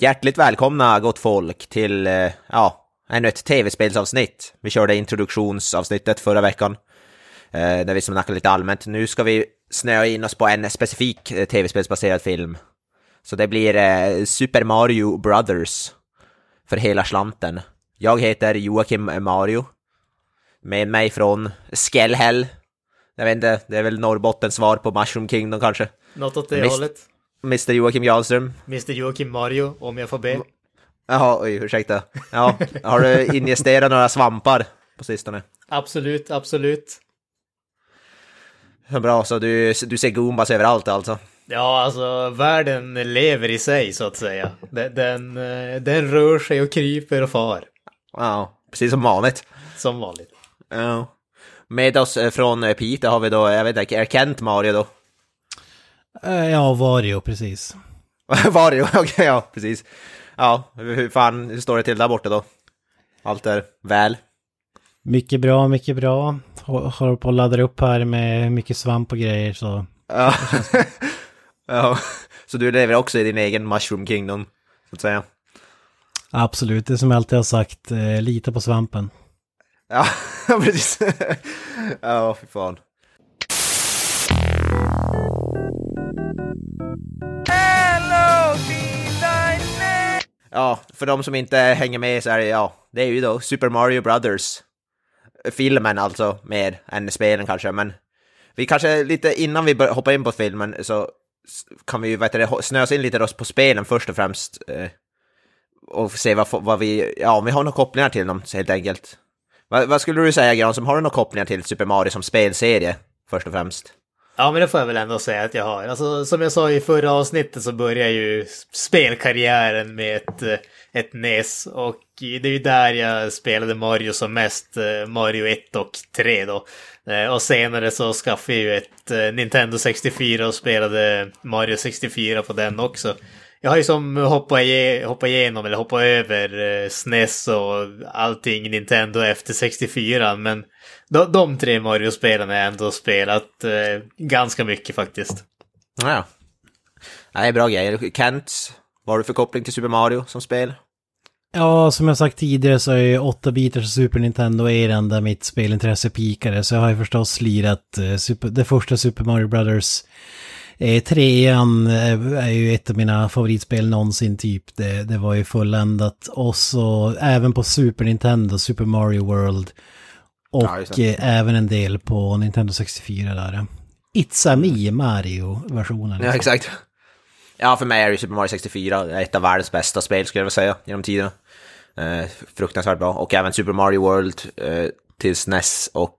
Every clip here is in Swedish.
Hjärtligt välkomna gott folk till, eh, ja, ännu ett tv-spelsavsnitt. Vi körde introduktionsavsnittet förra veckan, eh, där vi snackade lite allmänt. Nu ska vi snöa in oss på en specifik eh, tv-spelsbaserad film. Så det blir Super Mario Brothers för hela slanten. Jag heter Joakim Mario. Med mig från Skellhäll. Jag vet inte, det är väl Norrbottens svar på Mushroom Kingdom kanske. Något åt det Visst. hållet. Mr Joakim Jarlström. Mr Joakim Mario, om jag får be. Jaha, oj, ursäkta. Ja, har du injicerat några svampar på sistone? Absolut, absolut. Bra, så du, du ser Goombas överallt alltså? Ja, alltså världen lever i sig så att säga. Den, den, eh, den rör sig och kryper och far. Ja, precis som vanligt. Som vanligt. Ja. Med oss eh, från Piteå har vi då, jag vet inte, är Kent Mario då? Eh, Ja, Vario, precis. Vario, okej, ja, precis. Ja, hur fan, hur står det till där borta då? Allt är väl? Mycket bra, mycket bra. Hå- Håller på att ladda upp här med mycket svamp och grejer så... Ja. ja. Så du lever också i din egen Mushroom Kingdom, så att säga? Absolut, det som jag alltid har sagt, eh, lita på svampen. Ja, precis. ja, fy fan. Ja, för de som inte hänger med så är det, ja, det är ju då Super Mario Brothers. Filmen alltså, mer än spelen kanske, men vi kanske lite innan vi hoppar in på filmen så kan vi ju vet du, snöa oss in lite då på spelen först och främst. Eh, och se vad, vad vi, ja, om vi har några kopplingar till dem helt enkelt. Vad, vad skulle du säga Gran, som har du några kopplingar till Super Mario som spelserie först och främst? Ja, men det får jag väl ändå säga att jag har. Alltså, som jag sa i förra avsnittet så börjar ju spelkarriären med ett, eh, ett NES. Och det är ju där jag spelade Mario som mest. Eh, Mario 1 och 3 då. Eh, och senare så skaffade jag ju ett Nintendo 64 och spelade Mario 64 på den också. Jag har ju som hoppat, hoppat igenom eller hoppat över eh, SNES och allting Nintendo efter 64 men de, de tre Mario-spelen har jag ändå spelat eh, ganska mycket faktiskt. Ja, ja. Det är bra grejer. Kent, vad har du för koppling till Super Mario som spel? Ja, som jag sagt tidigare så är ju 8-bitars och Super Nintendo är den där mitt spelintresse pikade. Så jag har ju förstås lirat eh, super, det första Super Mario Brothers. Eh, trean eh, är ju ett av mina favoritspel någonsin typ. Det, det var ju fulländat. Och så även på Super Nintendo, Super Mario World. Ja, Och det. eh, även en del på Nintendo 64 där. It's a me Mario-versionen. Ja, exakt. Ja, för mig är ju Super Mario 64 ett av världens bästa spel skulle jag vilja säga genom tiderna. Eh, fruktansvärt bra. Och även Super Mario World eh, till SNES och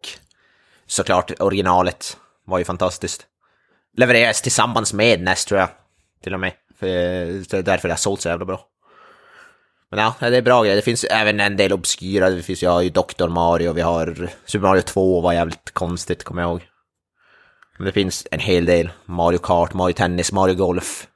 såklart originalet var ju fantastiskt levereras tillsammans med NES tror jag, till och med. För, det är därför det har sålt så jävla bra. Men ja, det är bra grejer. Det finns även en del obskyra. Det finns ju, ju Dr. Mario, vi har Super Mario 2 var jävligt konstigt, kommer jag ihåg. Men det finns en hel del. Mario Kart, Mario Tennis, Mario Golf.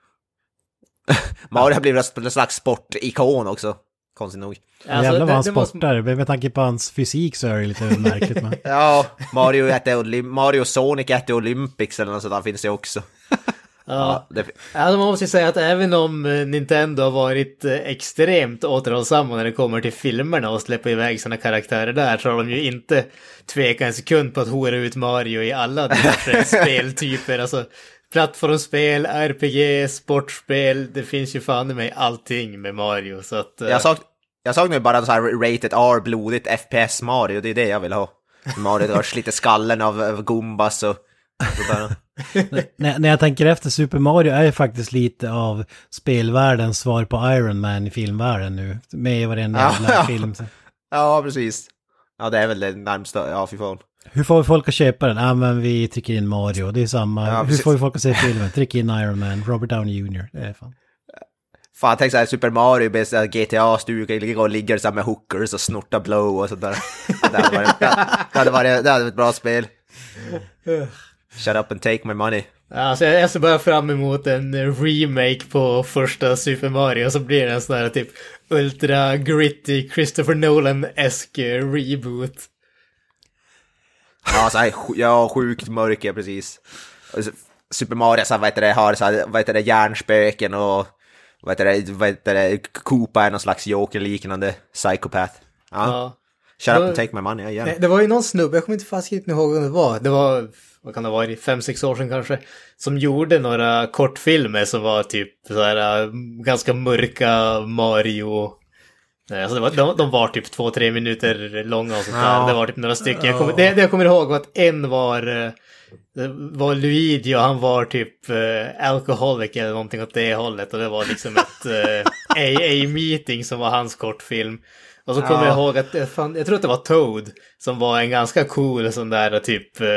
Mario har blivit en slags sportikon också, konstigt nog. Alltså, Jävlar vad han måste- sportar, men med tanke på hans fysik så är det lite märkligt. Men... Ja, Mario, äter Mario Sonic äter Olympics eller något sånt där finns det också. Ja. det, Alltså man måste ju säga att även om eh, Nintendo har varit eh, extremt återhållsamma när det kommer till filmerna och släppa iväg sina karaktärer där så har de ju inte tvekat en sekund på att hora ut Mario i alla diverse speltyper. Alltså plattformsspel, RPG, sportspel, det finns ju fan i mig allting med Mario. Så att, eh, jag, såg, jag såg nu bara sån här rated R, blodigt FPS Mario, det är det jag vill ha. Mario har lite skallen av, av Gumbas och när, när jag tänker efter, Super Mario är ju faktiskt lite av spelvärldens svar på Iron Man i filmvärlden nu. Med i varenda jävla film. Ja, precis. Ja, det är väl det närmsta, ja fy fan. Hur får vi folk att köpa den? Ja, men vi trycker in Mario. Det är samma. Ja, Hur får vi folk att se filmen? Tryck in Iron Man, Robert Downey Jr. Det är fan. Fan, tänk såhär Super Mario med såhär GTA-stuga, ligga och ligger så med hookers och snorta blow och sånt där. Det hade varit, det hade varit, det hade varit ett bra spel. Shut up and take my money. Alltså jag ser bara fram emot en remake på första Super Mario så blir det en sån här typ ultra gritty Christopher Nolan-esk reboot. Ja, så här, ja, sjukt mörker precis. Super Mario så här, vad heter det, har så här, vad heter det, hjärnspöken och vad heter det, vad heter det, Koopa är någon slags Joker-liknande psykopat. Ja. Ja. Shut up and take my money, igen. Nej, Det var ju någon snubbe, jag kommer inte fast ihåg vem det var. Det var, vad kan det ha varit, fem, sex år sedan kanske. Som gjorde några kortfilmer som var typ så här äh, ganska mörka Mario. Nej, Alltså var, de, de var typ två, tre minuter långa och sånt där. Ja. Det var typ några stycken. Jag kommer, det, det jag kommer ihåg var att en var, eh, det var Luigi och han var typ eh, alcoholic eller någonting åt det hållet. Och det var liksom ett eh, AA-meeting som var hans kortfilm. Och så kommer Ja. jag ihåg att, eh, fan, jag tror att det var Toad, som var en ganska cool sån där typ eh,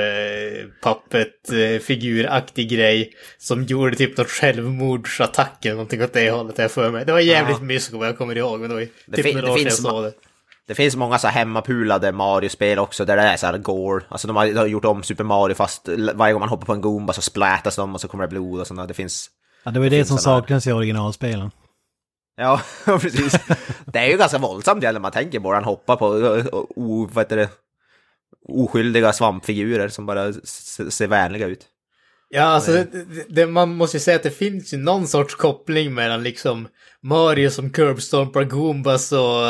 puppet-figuraktig grej. Som gjorde typ något självmordsattack eller någonting åt det hållet, jag för mig. Det var jävligt Ja. mysko vad jag kommer ihåg, men det var Det typ fin- några det år sedan jag såg det. Det finns många så här hemmapulade Mario-spel också där det är så här gore. Alltså de har, de har gjort om Super Mario fast varje gång man hoppar på en Goomba så splätas de och så kommer det blod och sånt där. Det finns... Ja, det var ju det Finns som sådana saknades i originalspelen. Ja, precis. Det är ju ganska våldsamt när man tänker på det. Han hoppar på o, vad heter det? oskyldiga svampfigurer som bara ser vänliga ut. Ja, alltså det, det, det, man måste ju säga att det finns ju någon sorts koppling mellan liksom Mario som curbstompar Goombas och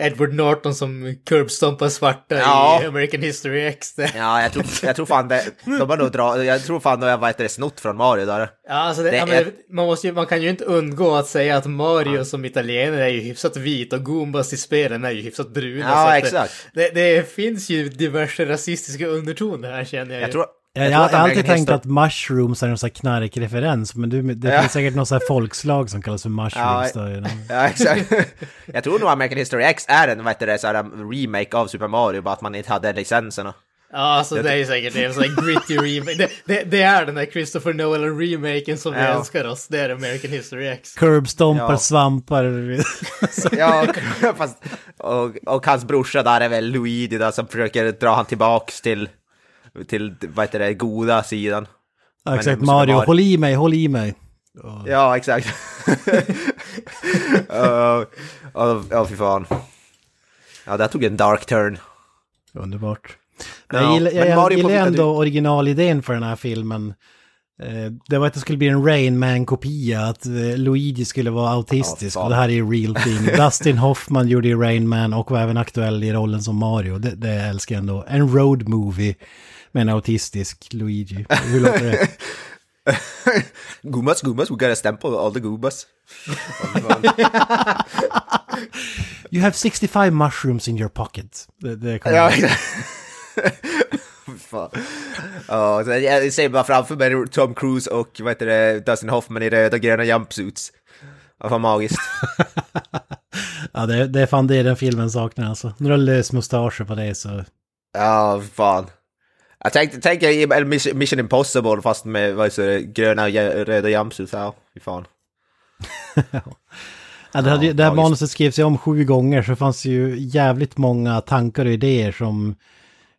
Edward Norton som curbstompar svarta Ja. i American History X. Det, Ja, jag tror, jag tror fan det, de har nog dra, jag tror fan de har det, snott från Mario där. Ja, alltså det, Det ja, men det- man, måste ju, man kan ju inte undgå att säga att Mario som italienare är ju hyfsat vit och Goombas i spelen är ju hyfsat bruna. Ja, exakt. Det, det, det finns ju diverse rasistiska undertoner här känner jag, Jag ju. tror, Jag, jag, jag har alltid tänkt att mushrooms är någon sån här knarkreferens, men du, det Ja. finns säkert något här folkslag som kallas för mushrooms. Ja, då. Ja, exakt. Jag tror nog American History X är en, vad heter det, så här, remake av Super Mario, bara att man inte hade licenserna. Ja, alltså det är ju säkert det är en sån här gritty remake. Det, det, det är den där Christopher Nolan-remaken som vi Ja. önskar oss. Det är American History X. Curbstompar, Ja. svampar. Ja, fast, och, och hans brorsa där är väl Luigi där som försöker dra han tillbaks till, till vad heter det, goda sidan. Ja, exakt, Men- Mario, Mario- håll i mig, håll i mig. Och- Ja, exakt. Ja, ja, ja, fy fan. Ja, det tog en dark turn. Underbart. Men Ja, jag gillar, jag, gillar ändå vita originalidén för den här filmen. Eh, Det var att det skulle bli en Rain Man-kopia, att eh, Luigi skulle vara autistisk. Ja, och det här är ju real thing. Dustin Hoffman gjorde ju Rain Man och var även aktuell i rollen som Mario. Det, det älskar jag ändå. En road movie med en autistisk Luigi. Hur låter det? Goombas, Goombas, we gotta stamp all the Goombas. You have 65 mushrooms in your pocket. Det, det kommer Ja, jag- fan. Så jag jag ser bara framför mig Tom Cruise och vad heter det, Dustin Hoffman i röda gröna jumpsuits. Vad fan magiskt. ja, det, det är fan det den filmen saknar alltså. Några lös mustascher på det så... Ja, fan. Jag tänkte, en Mission Impossible fast med vad det, gröna jä- röda jumpsuits. Ja, fy fan. Ja, det, hade, Ja, det här magiskt. manuset skrevs ju om sju gånger så fanns ju jävligt många tankar och idéer som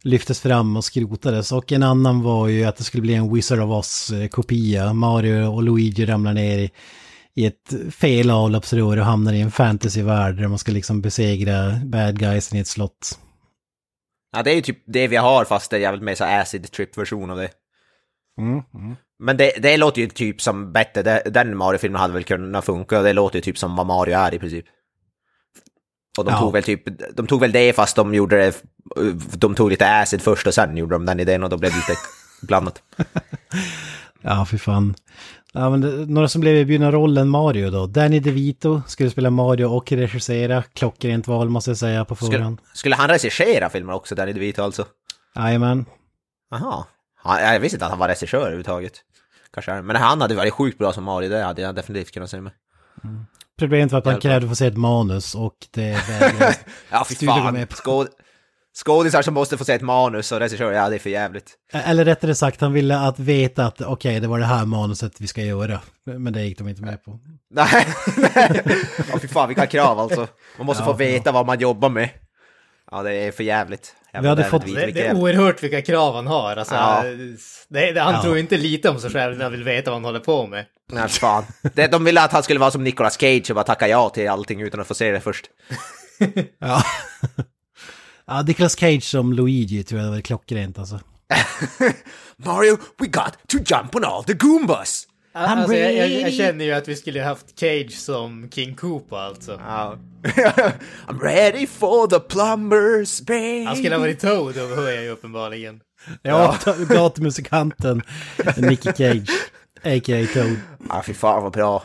lyftes fram och skrotades. Och en annan var ju att det skulle bli en Wizard of Oz-kopia. Mario och Luigi ramlar ner i, i ett fel avloppsrör och hamnar i en fantasyvärld där man ska liksom besegra bad guys i ett slott. Ja, det är ju typ det vi har fast det är jävligt mer så acid trip-version av det. Mm, mm. Men det, det låter ju typ som bättre, det, den Mario-filmen hade väl kunnat funka och det låter ju typ som vad Mario är i princip. Och de Ja. tog väl typ, de tog väl det fast de gjorde det, de tog lite acid först och sen gjorde de den idén och då blev det lite blandat. Ja, för fan. Ja, men det, några som blev erbjudna rollen Mario då. Danny DeVito skulle spela Mario och regissera. Klockrent val måste jag säga på Skulle, förhand. skulle han regissera filmen också, Danny DeVito alltså? Jajamän. Jaha. Han, jag visste inte att han var regissör överhuvudtaget. Kanske. Men han hade varit sjukt bra som Mario, det hade jag definitivt kunnat säga mig. Problemet var att han krävde att få se ett manus och det vägrade Ja, studion med på. Skåd, skådisar som måste få se ett manus och regissör, ja det är för jävligt. Eller rättare sagt, han ville att veta att okej, det var det här manuset vi ska göra. Men det gick de inte med på. Nej, nej. Ja, fy fan vilka krav alltså. Man måste få Ja, veta vad man jobbar med. Ja, det är för jävligt. Vi hade fått- Det, det är oerhört vilka krav han har. Alltså, Ja. det, det, han Ja. tror inte lite om sig själv när han vill veta vad han håller på med. Nej, fan. Det, de ville att han skulle vara som Nicolas Cage och bara tacka ja till allting utan att få se det först. Ja. Ja, Nicolas Cage som Luigi tror jag det var klockrent alltså. Mario, we got to jump on all the Goombas! Alltså, jag, jag, jag känner ju att vi skulle haft Cage som King Koopa alltså. Ja. I'm ready for the plumbers, babe! Han skulle ha varit Toad, då hör jag ju uppenbarligen. Ja, ja. gatumusikanten Nicky Cage, a.k.a. Toad. Ja, fy fan vad bra.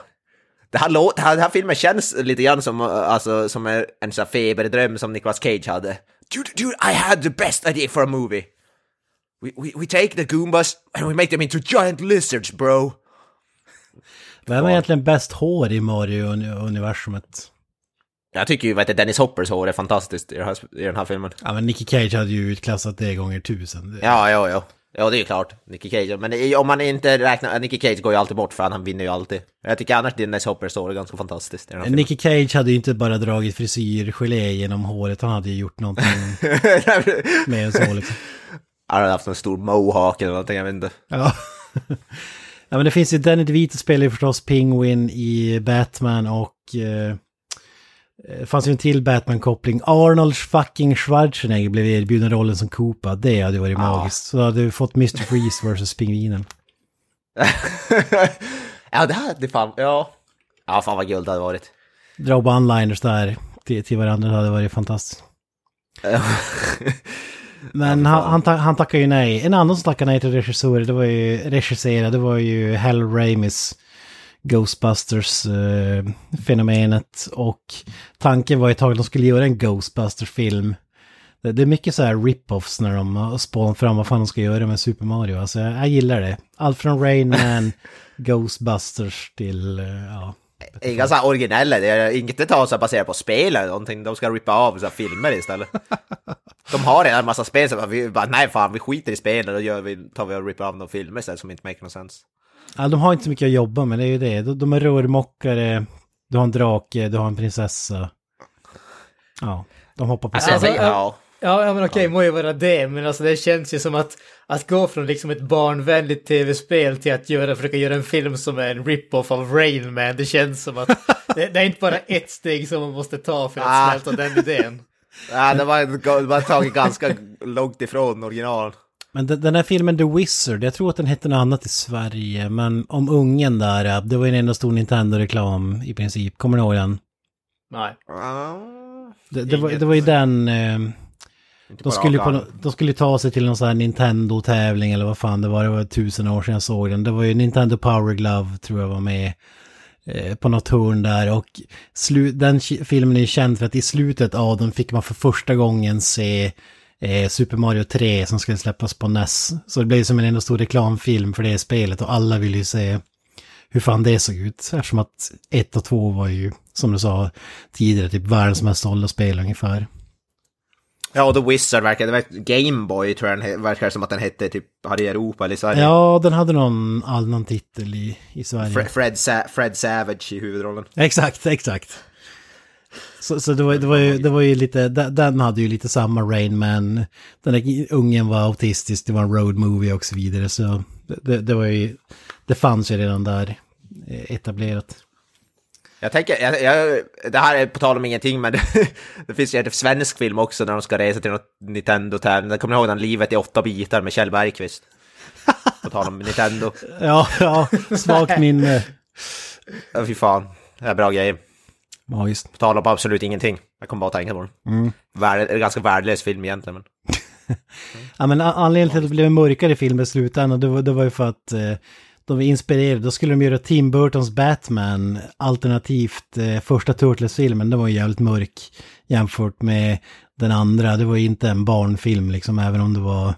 Det här, låt, den här, filmen känns lite grann som, alltså, som en, en sån här feberdröm som Nicolas Cage hade. Dude, dude, I had the best idea for a movie. We, we, we take the Goombas and we make them into giant lizards, bro. Vem har egentligen bäst hår i Mario-universumet? Jag tycker ju att Dennis Hoppers hår är fantastiskt i, det här, i den här filmen. Ja, men Nicky Cage hade ju utklassat det gånger tusen. Ja, ja, ja. Ja, det är ju klart. Nicky Cage. Men om man inte räknar... Nicky Cage går ju alltid bort för han, han vinner ju alltid. Jag tycker annars Dennis Hoppers hår är ganska fantastiskt i. Nicky Cage hade ju inte bara dragit frisyrgelé genom håret, han hade ju gjort någonting med så liksom. Han hade haft en stor mohawk eller någonting, jag vet inte. Ja. ja, men det finns ju Danny DeVito spelar ju förstås Penguin i Batman och eh, det fanns ju en till Batman-koppling. Arnold fucking Schwarzenegger blev erbjuden rollen som Koopa. Det hade varit magiskt. Så hade vi fått Mr. Freeze vs. Pingvinen. ja, det här, det fan, ja. Ja, fan vad guld det hade varit. Dra one-liners där till, till varandra det hade varit fantastiskt. Men han, han, han tackar ju nej. En annan som tackade nej till regissör, det var ju regissera, det var ju Hal Ramis Ghostbusters-fenomenet. och tanken var ett tag att de skulle göra en Ghostbusters-film. Det, är mycket så här rip-offs när de har spånat fram vad fan de ska göra med Super Mario. Alltså jag, jag gillar det. Allt från Rain Man, Ghostbusters till, eh, ja. Inga så här originella, det är inget det tar sig baserat på spel eller någonting. De ska rippa av så här filmer istället. De har redan en massa spel så vi bara, nej fan vi skiter i spelen och gör vi, tar vi och rippar av några filmer istället som inte make no sense. Ja, de har inte så mycket att jobba med, det är ju det. De, de är rörmokare, du har en drake, du har en prinsessa. Ja, de hoppar på Alltså, alltså, ja. Ja, men okej, må ju vara det, men alltså det känns ju som att, att gå från liksom ett barnvänligt tv-spel till att göra, försöka göra en film som är en rip-off av Rain Man, det känns som att det, det är inte bara ett steg som man måste ta för att Ah. smälta den idén. ja det, var, det var tagit ganska långt ifrån original. Men den, här filmen The Wizard, jag tror att den hette något annat i Sverige, men om ungen där, det var ju en enda stor Nintendo-reklam i princip. Kommer ni ihåg den? Nej. Det, det, var, det var ju den... Inte de, skulle på, de skulle ta sig till någon sån här Nintendo-tävling eller vad fan det var. Det var tusen år sedan jag såg den. Det var ju Nintendo Power Glove tror jag var med eh, på något hörn där. Och den filmen är känd för att i slutet av den fick man för första gången se eh, Super Mario 3 som skulle släppas på NES. Så det blev som en enda stor reklamfilm för det spelet och alla ville ju se hur fan det såg ut. Eftersom att 1 och 2 var ju, som du sa tidigare, typ världens mest sålda spel ungefär. Ja, och The Wizard verkar, det verkar, Gameboy tror jag den verkar som att den hette typ, hade i Europa eller i Sverige. Ja, den hade någon annan titel i, i Sverige. Fred, Fred, Sa- Fred Savage i huvudrollen. Exakt, exakt. Så, så det, var, det, var ju, det var ju lite, den hade ju lite samma Rain Man. Den där ungen var autistisk, det var en road movie och så vidare. Så det, det, var ju, det fanns ju redan där eh, etablerat. Jag tänker, jag, jag, det här är på tal om ingenting, men det, det finns ju en svensk film också när de ska resa till något Nintendo-tävling. Kommer ni ihåg den Livet i åtta bitar med Kjell Bergqvist? På tal om Nintendo. Ja, ja, svagt minne. Ja, fy fan, det är bra grejer. Magiskt. På tal om absolut ingenting. Jag kommer bara att tänka på den. Värd, en ganska värdelös film egentligen, men... Ja, men anledningen till att det blev en mörkare film i slutändan, det var, det var ju för att eh, de var inspirerade. Då skulle de göra Tim Burtons Batman alternativt eh, första Turtles-filmen. Den var ju jävligt mörk jämfört med den andra. Det var ju inte en barnfilm liksom, även om det var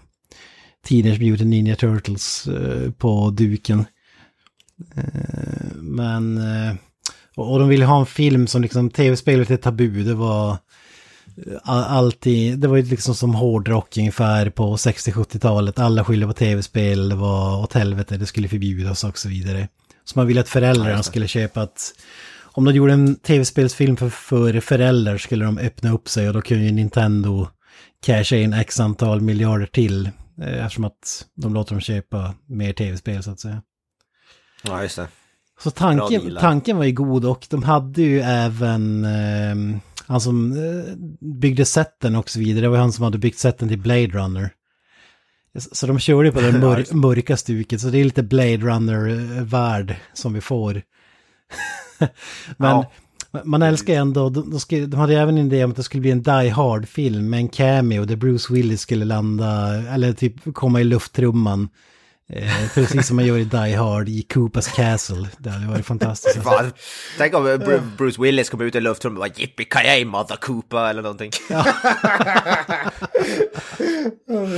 Teenage Mutant Ninja Turtles eh, på duken. Eh, men... Eh, och, och de ville ha en film som liksom, tv-spelet är tabu, det var... All, alltid, det var ju liksom som hårdrock ungefär på 60-70-talet. Alla skyllde på tv-spel, det var åt helvete, det skulle förbjudas och så vidare. Så man ville att föräldrarna skulle köpa att om de gjorde en tv-spelsfilm för, för föräldrar skulle de öppna upp sig och då kunde ju Nintendo casha in x antal miljarder till. eh, Eftersom att de låter dem köpa mer tv-spel så att säga. Ja, just det. Så tanken, tanken var ju god och de hade ju även eh, han som eh, byggde sätten och så vidare. Det var han som hade byggt sätten till Blade Runner. Så de körde på det mör mörka stuket, så det är lite Blade Runner-värld som vi får. Men Ja. man älskar ändå, de, de, hade även en idé om att det skulle bli en Die Hard-film med en cameo där Bruce Willis skulle landa, eller typ komma i lufttrumman. Eh, precis som man gör i Die Hard i Koopas Castle. Det hade varit fantastiskt. Fan, tänk om Bru- Bruce Willis kommer ut i luftrummet och bara yippee mother Koopa eller någonting.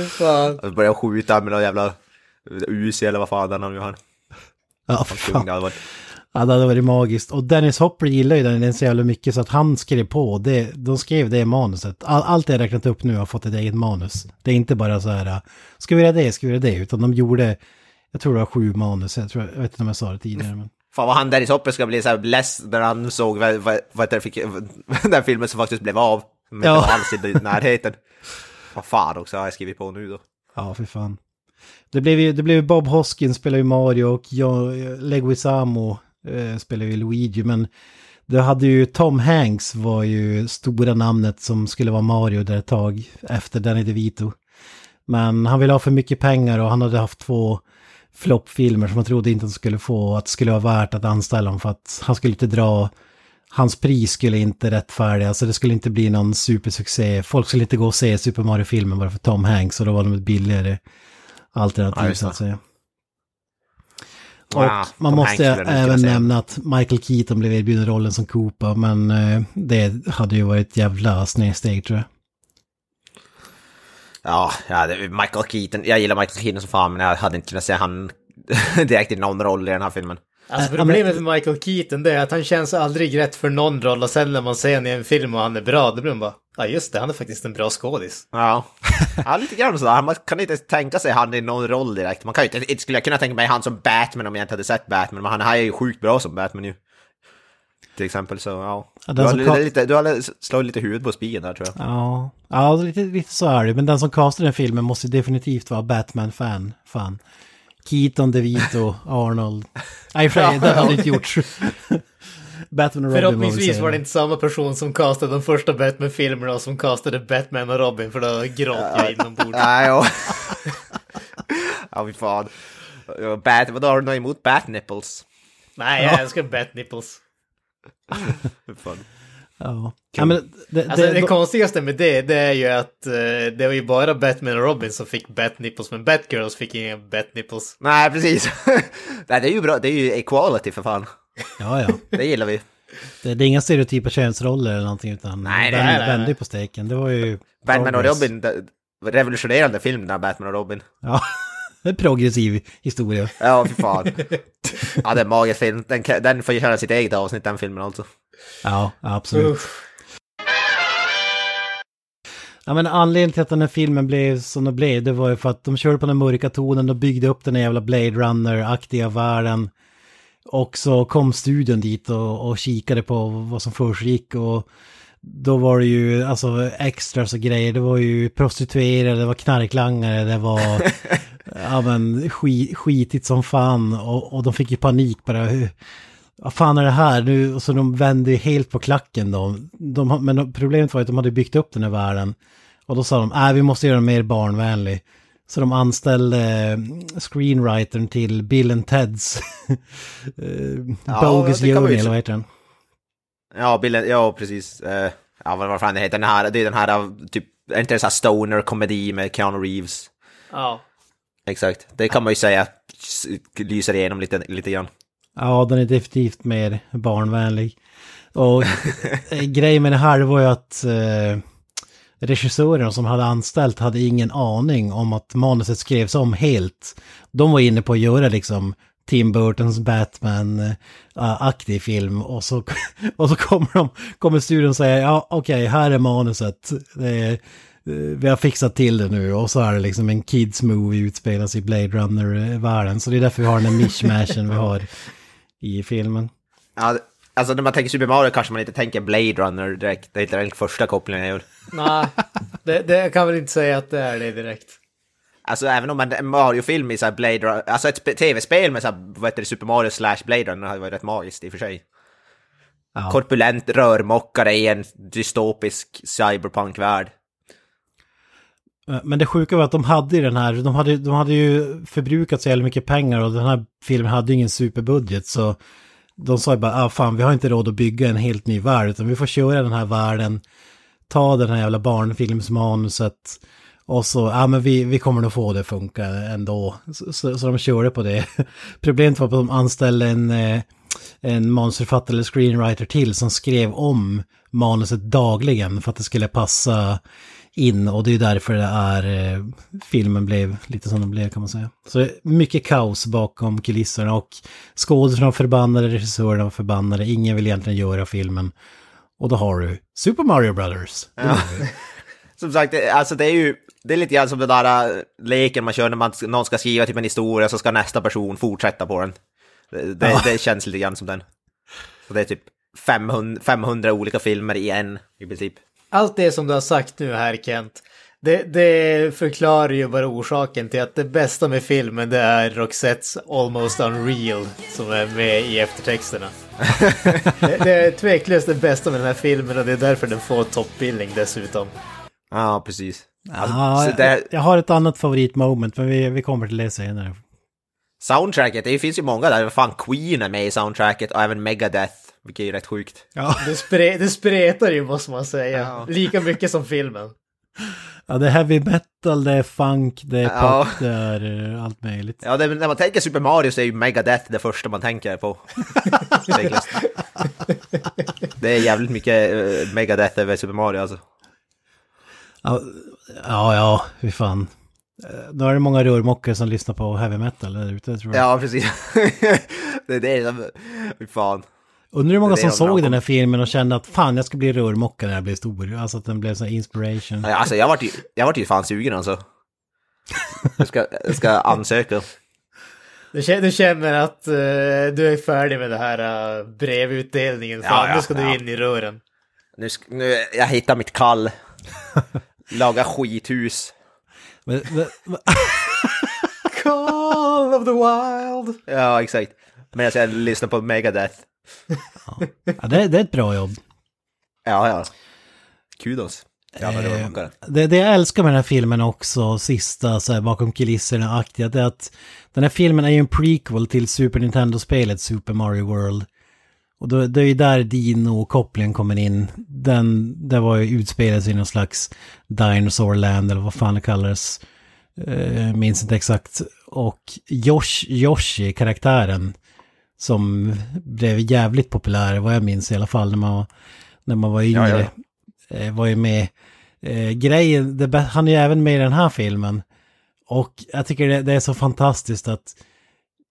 Fan. Och börjar skjuta med någon jävla Uzi eller vad fan den nu har. Ja, fan. Ja, det hade varit magiskt. Och Dennis Hopper gillar ju den, så jävla mycket så att han skrev på det. De skrev det manuset. All, allt jag räknat upp nu har fått ett eget manus. Det är inte bara så här, ska vi göra det, ska vi göra det, utan de gjorde, jag tror det var sju manus, jag, tror, jag vet inte om jag sa det tidigare. Men... Fan vad han Dennis Hopper ska bli så här less när han såg vad, vad, vad det fick, den filmen som faktiskt blev av. Inte Ja. alls i närheten. Vad fan också har jag skrivit på nu då? Ja, för fan. Det blev ju det blev Bob Hoskins spelar ju Mario och jag, Leguizamo eh, spelar ju Luigi, men det hade ju Tom Hanks var ju stora namnet som skulle vara Mario där ett tag efter Danny DeVito. Men han ville ha för mycket pengar och han hade haft två floppfilmer som han trodde inte han skulle få, att det skulle vara värt att anställa honom för att han skulle inte dra, hans pris skulle inte rättfärdiga, alltså det skulle inte bli någon supersuccé. Folk skulle inte gå och se Super Mario-filmen bara för Tom Hanks och då var de ett billigare alternativ så att säga. Och man Tom måste även säga. nämna att Michael Keaton blev erbjuden rollen som Koopa, men eh, det hade ju varit ett jävla snedsteg tror jag. Ja, ja Michael Keaton. Jag gillar Michael Keaton som fan men jag hade inte kunnat se han direkt i någon roll i den här filmen. Alltså Äh, problemet med Michael Keaton det är att han känns aldrig rätt för någon roll och sen när man ser honom i en film och han är bra, då blir man bara, ja just det, han är faktiskt en bra skådis. Ja, ja lite grann sådär. Man kan inte tänka sig han i någon roll direkt. Man kan ju inte, inte skulle jag kunna tänka mig han som Batman om jag inte hade sett Batman, men han här är ju sjukt bra som Batman ju. Till exempel så, ja. Ja, Du har, som lite, lite, du har slagit lite huvudet på spiken där tror jag. Ja, ja lite, lite så är det. Men den som castar den filmen måste definitivt vara Batman-fan. Fan. Keaton, DeVito, Arnold. Nej, för det hade inte gjorts. Batman och Robin Förhoppningsvis var det inte samma person som castade de första Batman-filmerna som castade Batman och Robin, för då gråter jag inombords. Nej, ja. ja, fy fan. Bat, vadå, har du något emot Bat-nipples? Nej, jag älskar Bat-nipples. Ja. ja men det, Alltså det, det, konstigaste med det, det är ju att eh, det var ju bara Batman och Robin som fick Bat-nipples, men Batgirls fick inga Bat-nipples. Nej, precis. Nej, det är ju bra. Det är ju equality för fan. ja, ja. Det gillar vi. Det, det är inga stereotypa könsroller eller någonting, utan Nej, den nej, nej, vände på steken. Det var ju... Batman och progress. Robin, det, revolutionerande film den här Batman och Robin. Ja, det är progressiv historia. Ja, fy fan. Ja, det är en magisk film. Den, den får ju köra sitt eget avsnitt, den filmen alltså. Ja, absolut. Uff. Ja, men anledningen till att den här filmen blev som den blev, det var ju för att de körde på den mörka tonen och byggde upp den här jävla Blade Runner-aktiga världen. Och så kom studion dit och, och kikade på vad som försiggick och då var det ju alltså extras och grejer. Det var ju prostituerade, det var knarklangare, det var ja, men, skit, skitigt som fan och, och de fick ju panik bara. Hur, vad fan är det här nu? Och så de vände ju helt på klacken då. De, men problemet var att de hade byggt upp den här världen. Och då sa de, nej vi måste göra den mer barnvänlig. Så de anställde eh, screenwritern till Bill and Teds eh, Ja, Bogus Journey, eller vad heter den? Ja, bilden, ja precis. Eh, ja, vad fan det heter, den här, det är den här typ, är inte det så här stoner-komedi med Keanu Reeves? Ja. Exakt, det kan man ju säga lyser igenom lite, lite grann. Ja, den är definitivt mer barnvänlig. Och eh, grejen med det här var ju att eh, regissören som hade anställt hade ingen aning om att manuset skrevs om helt. De var inne på att göra liksom Tim Burtons Batman-aktig film. Och så, och så kommer, de, kommer studion säger, ja okej, okay, här är manuset. Är, vi har fixat till det nu och så är det liksom en kids movie utspelas i Blade Runner-världen. Så det är därför vi har den här mishmashen vi har i filmen. Ja, alltså när man tänker Super Mario kanske man inte tänker Blade Runner direkt. Det är inte den första kopplingen jag gör. Nej, det, det kan väl inte säga att det är det direkt. Alltså även om en Mario-film i så Blade Runner, alltså ett tv-spel med så här, vad heter det, Super Mario slash Blade Runner hade varit rätt magiskt i och för sig. Ja. Korpulent rörmokare i en dystopisk cyberpunk-värld. Eh, men det sjuka var att de hade ju den här, de hade, de hade ju förbrukat så jävla mycket pengar och den här filmen hade ju ingen superbudget så de sa ju bara, ah, fan vi har inte råd att bygga en helt ny värld utan vi får köra den här världen, ta den här jävla barnfilmsmanuset och så, ja men vi, vi kommer nog få det funka ändå. Så, så, så de körde på det. Problemet var att de anställde en, eh, en manusförfattare eller screenwriter till som skrev om manuset dagligen för att det skulle passa in och det är därför det är eh, filmen blev lite som den blev kan man säga. Så mycket kaos bakom kulisserna och skådespelarna förbannade, regissörerna var förbannade, ingen vill egentligen göra filmen. Och då har du Super Mario Brothers. Ja. som sagt, alltså det är ju det är lite grann som den där äh, leken man kör när man, någon ska skriva typ en historia så ska nästa person fortsätta på den. Det, det, ja. det känns lite grann som den. Så det är typ 500, 500 olika filmer i en i princip. Allt det som du har sagt nu här Kent, det, det, förklarar ju bara orsaken till att det bästa med filmen det är Roxettes Almost Unreal som är med i eftertexterna. det, det, är tveklöst det bästa med den här filmen och det är därför den får toppbildning dessutom. Ja, precis. Alltså, ja, det... jag har ett annat favoritmoment, men vi, vi kommer till det senare. Soundtracket, det finns ju många där. Fan, Queen är med i soundtracket och även Megadeth, vilket är rätt sjukt. Ja. Det, spre det spretar ju måste man säga. Ja. Lika mycket som filmen. Ja, det är heavy metal, det är funk, det är pop, ja. det är eh, allt möjligt. Ja, det, när man tänker Super Mario så är ju Megadeth det första man tänker på. det är jävligt mycket uh, Megadeth över Super Mario alltså. Ja, ja, ja hur fan. Då är det många rörmokare som lyssnar på heavy metal där ute tror jag. Ja, precis. det är det som, hur fan. Undrar hur många som såg den här filmen och kände att fan jag ska bli rörmokare när jag blir stor. Alltså att den blev så inspiration. Ja, alltså jag vart ju, jag vart ju fan sugen alltså. Jag ska, jag ska ansöka. Du känner, du känner att uh, du är färdig med det här uh, brevutdelningen, fan ja, ja, nu ska ja. du in i rören. Nu, nu, jag hittar mitt kall. Laga skithus. Men, men, Call of the Wild! Ja, exakt. Men jag lyssnar på Megadeth. Ja, det, det, är ett bra jobb. Ja, ja. Kudos. Ja, det, det, jag älskar med den här filmen också, sista så här, bakom kulisserna-aktiga, det är att den här filmen är ju en prequel till Super Nintendo-spelet Super Mario World. Och då, det är ju där Dino-kopplingen kommer in. Den, det var ju utspelat i någon slags Dinosaurland eller vad fan det kallades. Uh, minns inte exakt. Och Yosh, Yoshi, karaktären, som blev jävligt populär, vad jag minns i alla fall, när man, när man var yngre. Ja, ja. Uh, var ju med. Uh, grejen, det, han är ju även med i den här filmen. Och jag tycker det, det är så fantastiskt att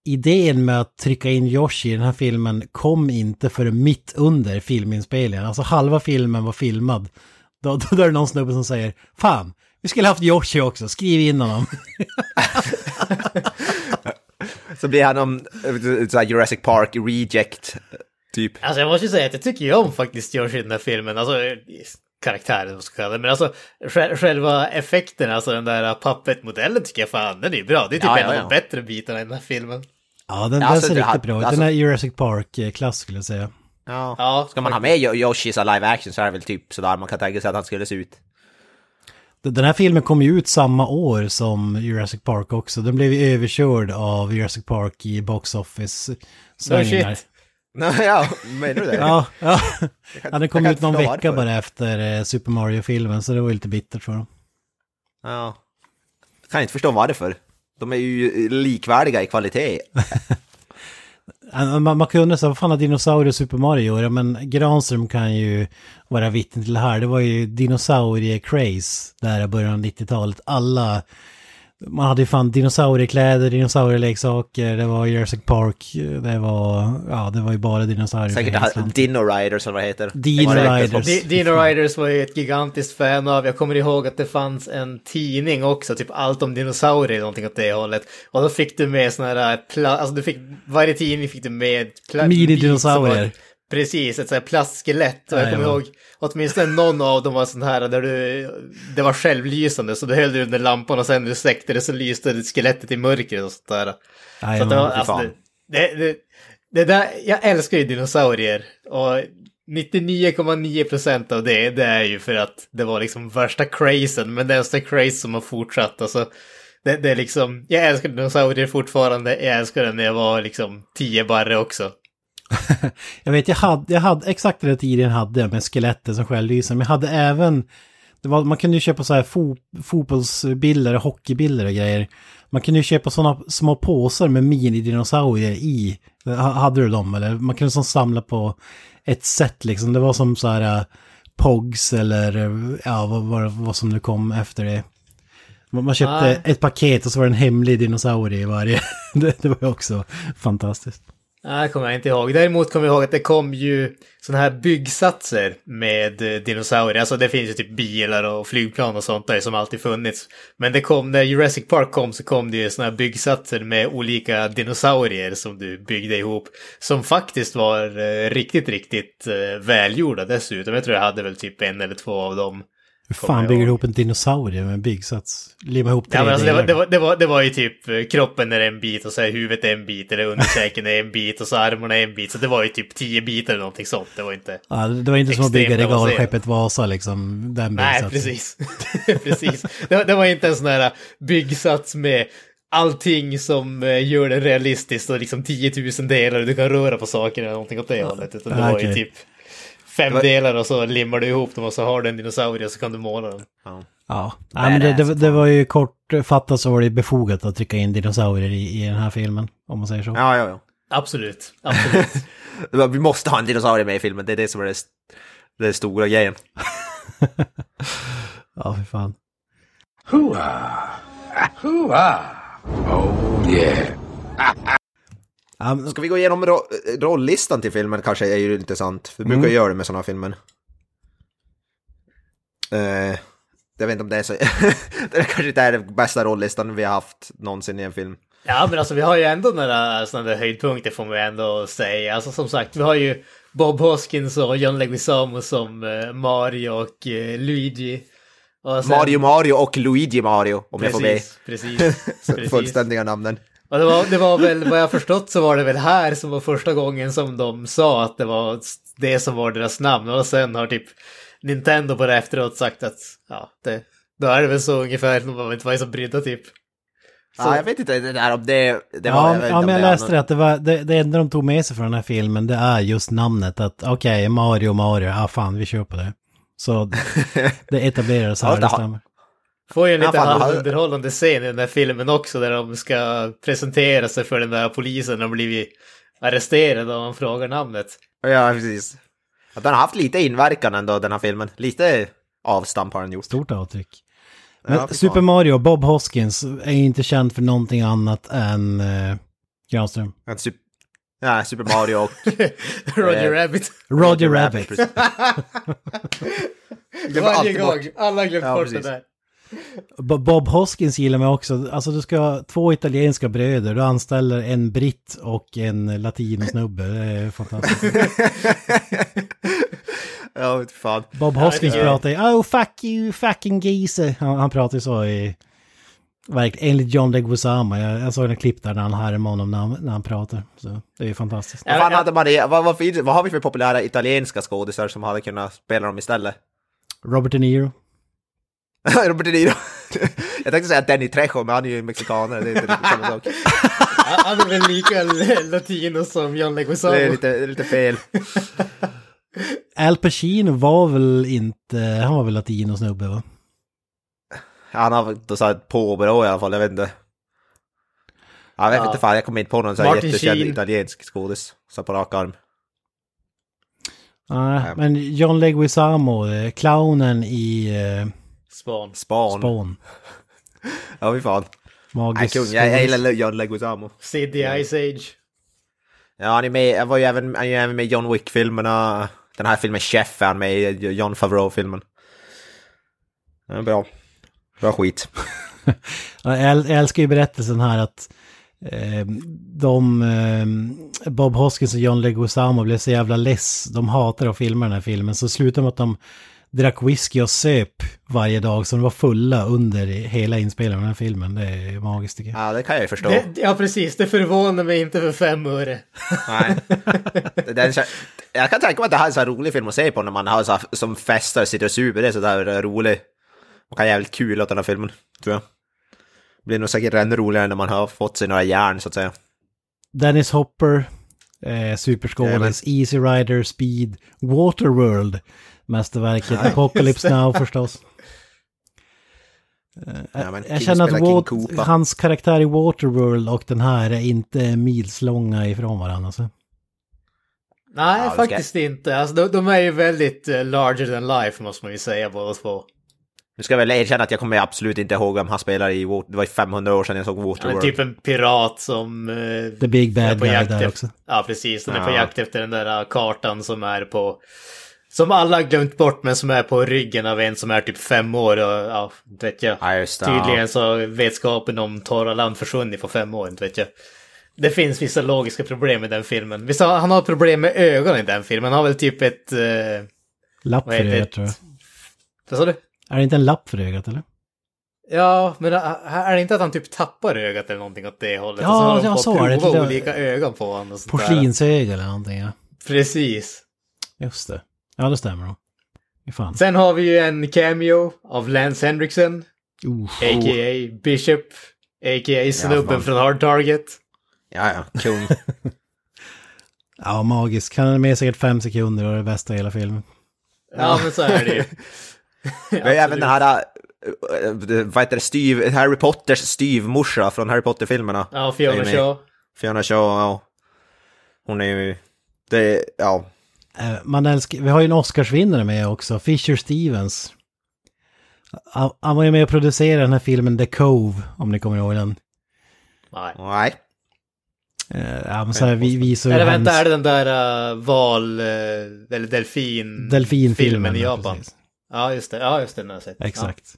idén med att trycka in Yoshi i den här filmen kom inte för mitt under filminspelningen. Alltså halva filmen var filmad. Då, då, då är det någon snubbe som säger Fan, vi skulle haft Yoshi också, skriv in honom. så blir han om Jurassic Park reject, typ. Alltså jag måste säga att jag tycker ju om faktiskt Yoshi i den här filmen. Alltså karaktären, vad ska kalla det. Men alltså själva effekten, alltså den där puppet-modellen tycker jag fan, den är bra. Det är typ ja, en ja, ja. av de bättre bitarna i den här filmen. Ja, den, alltså, den ser riktigt bra ut. Alltså, den är Jurassic Park-klass skulle jag säga. Ja. ja, ska man ha med Yoshi som live action så är det väl typ sådär man kan tänka sig att han skulle se ut. Den här filmen kom ju ut samma år som Jurassic Park också. Den blev ju överkörd av Jurassic Park i box office. No shit. ja, menar du det? ja, ja. ja den kom ut någon vecka bara efter eh, Super Mario-filmen, så det var ju lite bittert för dem. Ja. Jag kan inte förstå varför. De är ju likvärdiga i kvalitet. man, man kan undra så vad fan har dinosaurier Super Mario göra? Men Granström kan ju vara vittne till det här. Det var ju dinosaurie-craze där i början av 90-talet. Alla man hade ju fan dinosauriekläder, dinosaurieleksaker, det var Jurassic Park, det var, ja det var ju bara dinosaurier. Säkert. Dino Riders eller vad det heter. Dino Riders. Di- Dino Riders var ju ett gigantiskt fan av. Jag kommer ihåg att det fanns en tidning också, typ allt om dinosaurier, eller någonting åt det hållet. Och då fick du med såna här, alltså du fick, varje tidning fick du med... Mini-dinosaurier. Precis, ett sånt här plastskelett. Och jag kommer ihåg, åtminstone någon av dem var sån här där du, det var självlysande, så du höll det under lampan och sen du släckte det så lyste skelettet i mörkret och sånt där. Så att det, var, alltså, fan. det, det, det där, jag älskar ju dinosaurier. Och 99,9% av det, det är ju för att det var liksom värsta crazen. Men det är en craze som har fortsatt. Alltså, det, det är liksom, jag älskar dinosaurier fortfarande. Jag älskar det när jag var liksom 10 barre också. Jag vet, jag hade, jag hade exakt den tiden hade jag med skelettet som självlysande. Men jag hade även, det var, man kunde ju köpa så här fo, fotbollsbilder, och hockeybilder och grejer. Man kunde ju köpa sådana små påsar med minidinosaurier i. Ha- Hade du dem eller? Man kunde som samla på ett sätt liksom. Det var som så här äh, Pogs eller ja, vad, vad, vad som nu kom efter det. Man köpte Nej. ett paket och så var det en hemlig dinosaurie i varje. det, det var ju också fantastiskt. Nej, det kommer jag inte ihåg. Däremot kommer jag ihåg att det kom ju sådana här byggsatser med eh, dinosaurier. Alltså det finns ju typ bilar och flygplan och sånt där som alltid funnits. Men det kom, när Jurassic Park kom så kom det ju sådana här byggsatser med olika dinosaurier som du byggde ihop. Som faktiskt var eh, riktigt, riktigt eh, välgjorda dessutom. Jag tror jag hade väl typ en eller två av dem. Hur fan bygger du ihop en dinosaurie med en byggsats? Limma ihop tre Ja, men alltså, det, var, det, var, det, var, det var ju typ eh, kroppen är en bit och så är huvudet en bit eller underkäken är en bit och så armarna är en bit. Så det var ju typ tio bitar eller någonting sånt. Det var inte... Ja, det var inte som att bygga regalskeppet Vasa liksom. Den Nej, precis. precis. Det, var- det var inte en sån här byggsats med allting som eh, gör det realistiskt och liksom 10 000 delar och du kan röra på saker eller någonting åt det hållet. Utan det Ah, var ju typ fem delar och så limmar du ihop dem och så har du en dinosaurie och så kan du måla den. Ja. Ja, Nej, men det, det, det var ju kortfattat så var det befogat att trycka in dinosaurier i, i den här filmen. Om man säger så. Ja, ja, ja. Absolut, absolut. Var- Vi måste ha en dinosaurie med i filmen, det är det som är det, det stora grejen. Ja, för fan. Hoo-ah! Hoo-ah! Oh, yeah. Men, Ska vi gå igenom ro rolllistan till filmen kanske är ju intressant. För vi brukar Mm. göra det med sådana filmer. Eh, jag vet inte om det är så... det kanske inte är den bästa rollistan vi har haft någonsin i en film. Ja, men alltså vi har ju ändå några sådana där höjdpunkter får man ju ändå säga. Alltså som sagt, vi har ju Bob Hoskins och John Leguizamo som eh, Mario och eh, Luigi. Och sen- Mario Mario och Luigi Mario, om jag får be. Precis, precis. precis. Fullständiga namnen. Och det var, det var väl, vad jag förstått så var det väl här som var första gången som de sa att det var det som var deras namn. Och sen har typ Nintendo bara efteråt sagt att ja, det, då är det väl så ungefär. De var inte var så brydda typ. Så- Ja, jag vet inte det där om det... det var, ja, jag ja, men jag det är läste det att det var det, det enda de tog med sig från den här filmen det är just namnet. Att okej, Mario, Mario, ja fan vi kör på det. Så det etablerades här, Ja, det det stämmer. Får ju en Ja, lite har- halvunderhållande scen i den där filmen också där de ska presentera sig för den där polisen och blivit arresterade och han frågar namnet. Ja, precis. Att den har haft lite inverkan ändå, den här filmen. Lite avstamp har den gjort. Stort avtryck. Men Ja. Super Mario, Bob Hoskins, är ju inte känd för någonting annat än uh, Granström. En sup- ja, Super Mario och... Roger Eh, Rabbit. Roger Rabbit. precis. Det var Varje gång. Alla har glömt Ja, bort precis. det där. Bo- Bob Hoskins gillar mig också. Alltså du ska ha två italienska bröder, du anställer en britt och en latinosnubbe. Det är fantastiskt. ja, vet fan. Bob Ja, Hoskins det är- pratar ju Oh fuck you fucking geezer. Han, han pratar ju så i... Verkligen, enligt John Leguizamo. Jag, jag såg en klipp där när han härmade honom när han, när han pratar. Så det är ju fantastiskt. Ja, Vad, fan ja. hade man det, vad, vad, vad har vi för populära italienska skådisar som hade kunnat spela dem istället? Robert De Niro. Robert De Niro. jag tänkte säga Danny Trejo, men han är ju mexikaner, det är inte riktigt samma sak. Han är väl lika latino som John Leguizamo. Det är lite, det är lite fel. Al Pacino var väl inte... Han var väl latinosnubbe va? Han har då så här påbrå i alla fall, jag vet inte. Jag vet Ja. inte fan, jag kommer inte på någon så här Martin jättekänd Sheen. italiensk skådis. Så på rak arm. Nej, men John Leguizamo, eh, clownen i Span. Span. Spawn. Ja, fy fan. Nej, Magisk kung. Jag, jag gillar John Leguizamo. Sid the Ice Age. Ja, han är med, han var ju även, han är även med i John Wick-filmerna. Den här filmen Chef är han med i, John Favreau-filmen. Ja, bra. Bra skit. Ja, Jag äl- jag älskar ju berättelsen här att eh, de, eh, Bob Hoskins och John Leguizamo blev så jävla less. De hatar att filma den här filmen. Så slutade med att de drack whisky och söp varje dag. Så de var fulla under hela inspelningen av den här filmen. Det är magiskt tycker jag. Ja, det kan jag ju förstå. Det, ja, precis. Det förvånar mig inte för fem öre. Nej. Det är en så- jag kan tänka mig att det här är en så här rolig film att se på när man har så här, som festar sitter och super. Det är så där rolig. Man kan jävligt kul åt den här filmen, tror jag. Det blir nog säkert ännu roligare när man har fått sig några järn, så att säga. Dennis Hopper, eh, superskådis, Easy Rider, Speed, Waterworld, mästerverket, Apocalypse Now förstås. Eh, Ja, men jag känner att Wat- hans karaktär i Waterworld och den här är inte milslånga ifrån varandra. Alltså. Nej, Ja, det ska- faktiskt inte. Alltså, de, de är ju väldigt uh, larger than life, måste man ju säga båda två. Nu ska jag väl erkänna att jag kommer absolut inte ihåg vem han spelar i Water... Det var ju 500 år sedan jag såg Han är Waterworld. typ en pirat som... eh, The Big är Bad på Guy jakt där efter, också. Ja, precis. Den är på Ja. jakt efter den där uh, kartan som är på... Som alla har glömt bort, men som är på ryggen av en som är typ fem år och ja, inte vet jag. Ja, just det. Tydligen Ja. så har vetskapen om torra land försvunnit på fem år, inte vet jag. Det finns vissa logiska problem i den filmen. Visst, har- han har problem med ögonen i den filmen. Han har väl typ ett... Uh, Lapp för ögat tror jag. vad sa du? Är det inte en lapp för ögat eller? Ja, men är det inte att han typ tappar ögat eller någonting åt det hållet? Ja, och så har de ja, fått så är det. prova Det- olika ögon på honom. Porslinsöga eller någonting ja. Precis. Just det. Ja, det stämmer fan. Sen har vi ju en cameo av Lance Henriksen, Uh. a.k.a. Bishop, a.k.a. snubben fan. från Hard Target. Ja, ja. Kung. Ja, magisk. Han är med säkert fem sekunder och är det bästa i hela filmen. Ja, men så är det ju. Vi har även den här... äh, äh, Vad heter det? Steve, Harry Potters styvmorsa från Harry Potter-filmerna. Ja, Fiona är. Shaw. Fiona Shaw, ja. Hon är ju... Det, ja. Eh, Man älskar, vi har ju en Oscarsvinnare med också, Fisher Stevens. Han- Han var ju med och producerade den här filmen The Cove, om ni kommer ihåg den. Nej. Nej. Eh, Ja, men så här, vi visar Eller vänta, hans är det den där uh, val... Eller delfin... delfinfilmen. filmen i ja, Japan? precis. Ja, just det. Ja, just det. Den har jag sett. Exakt.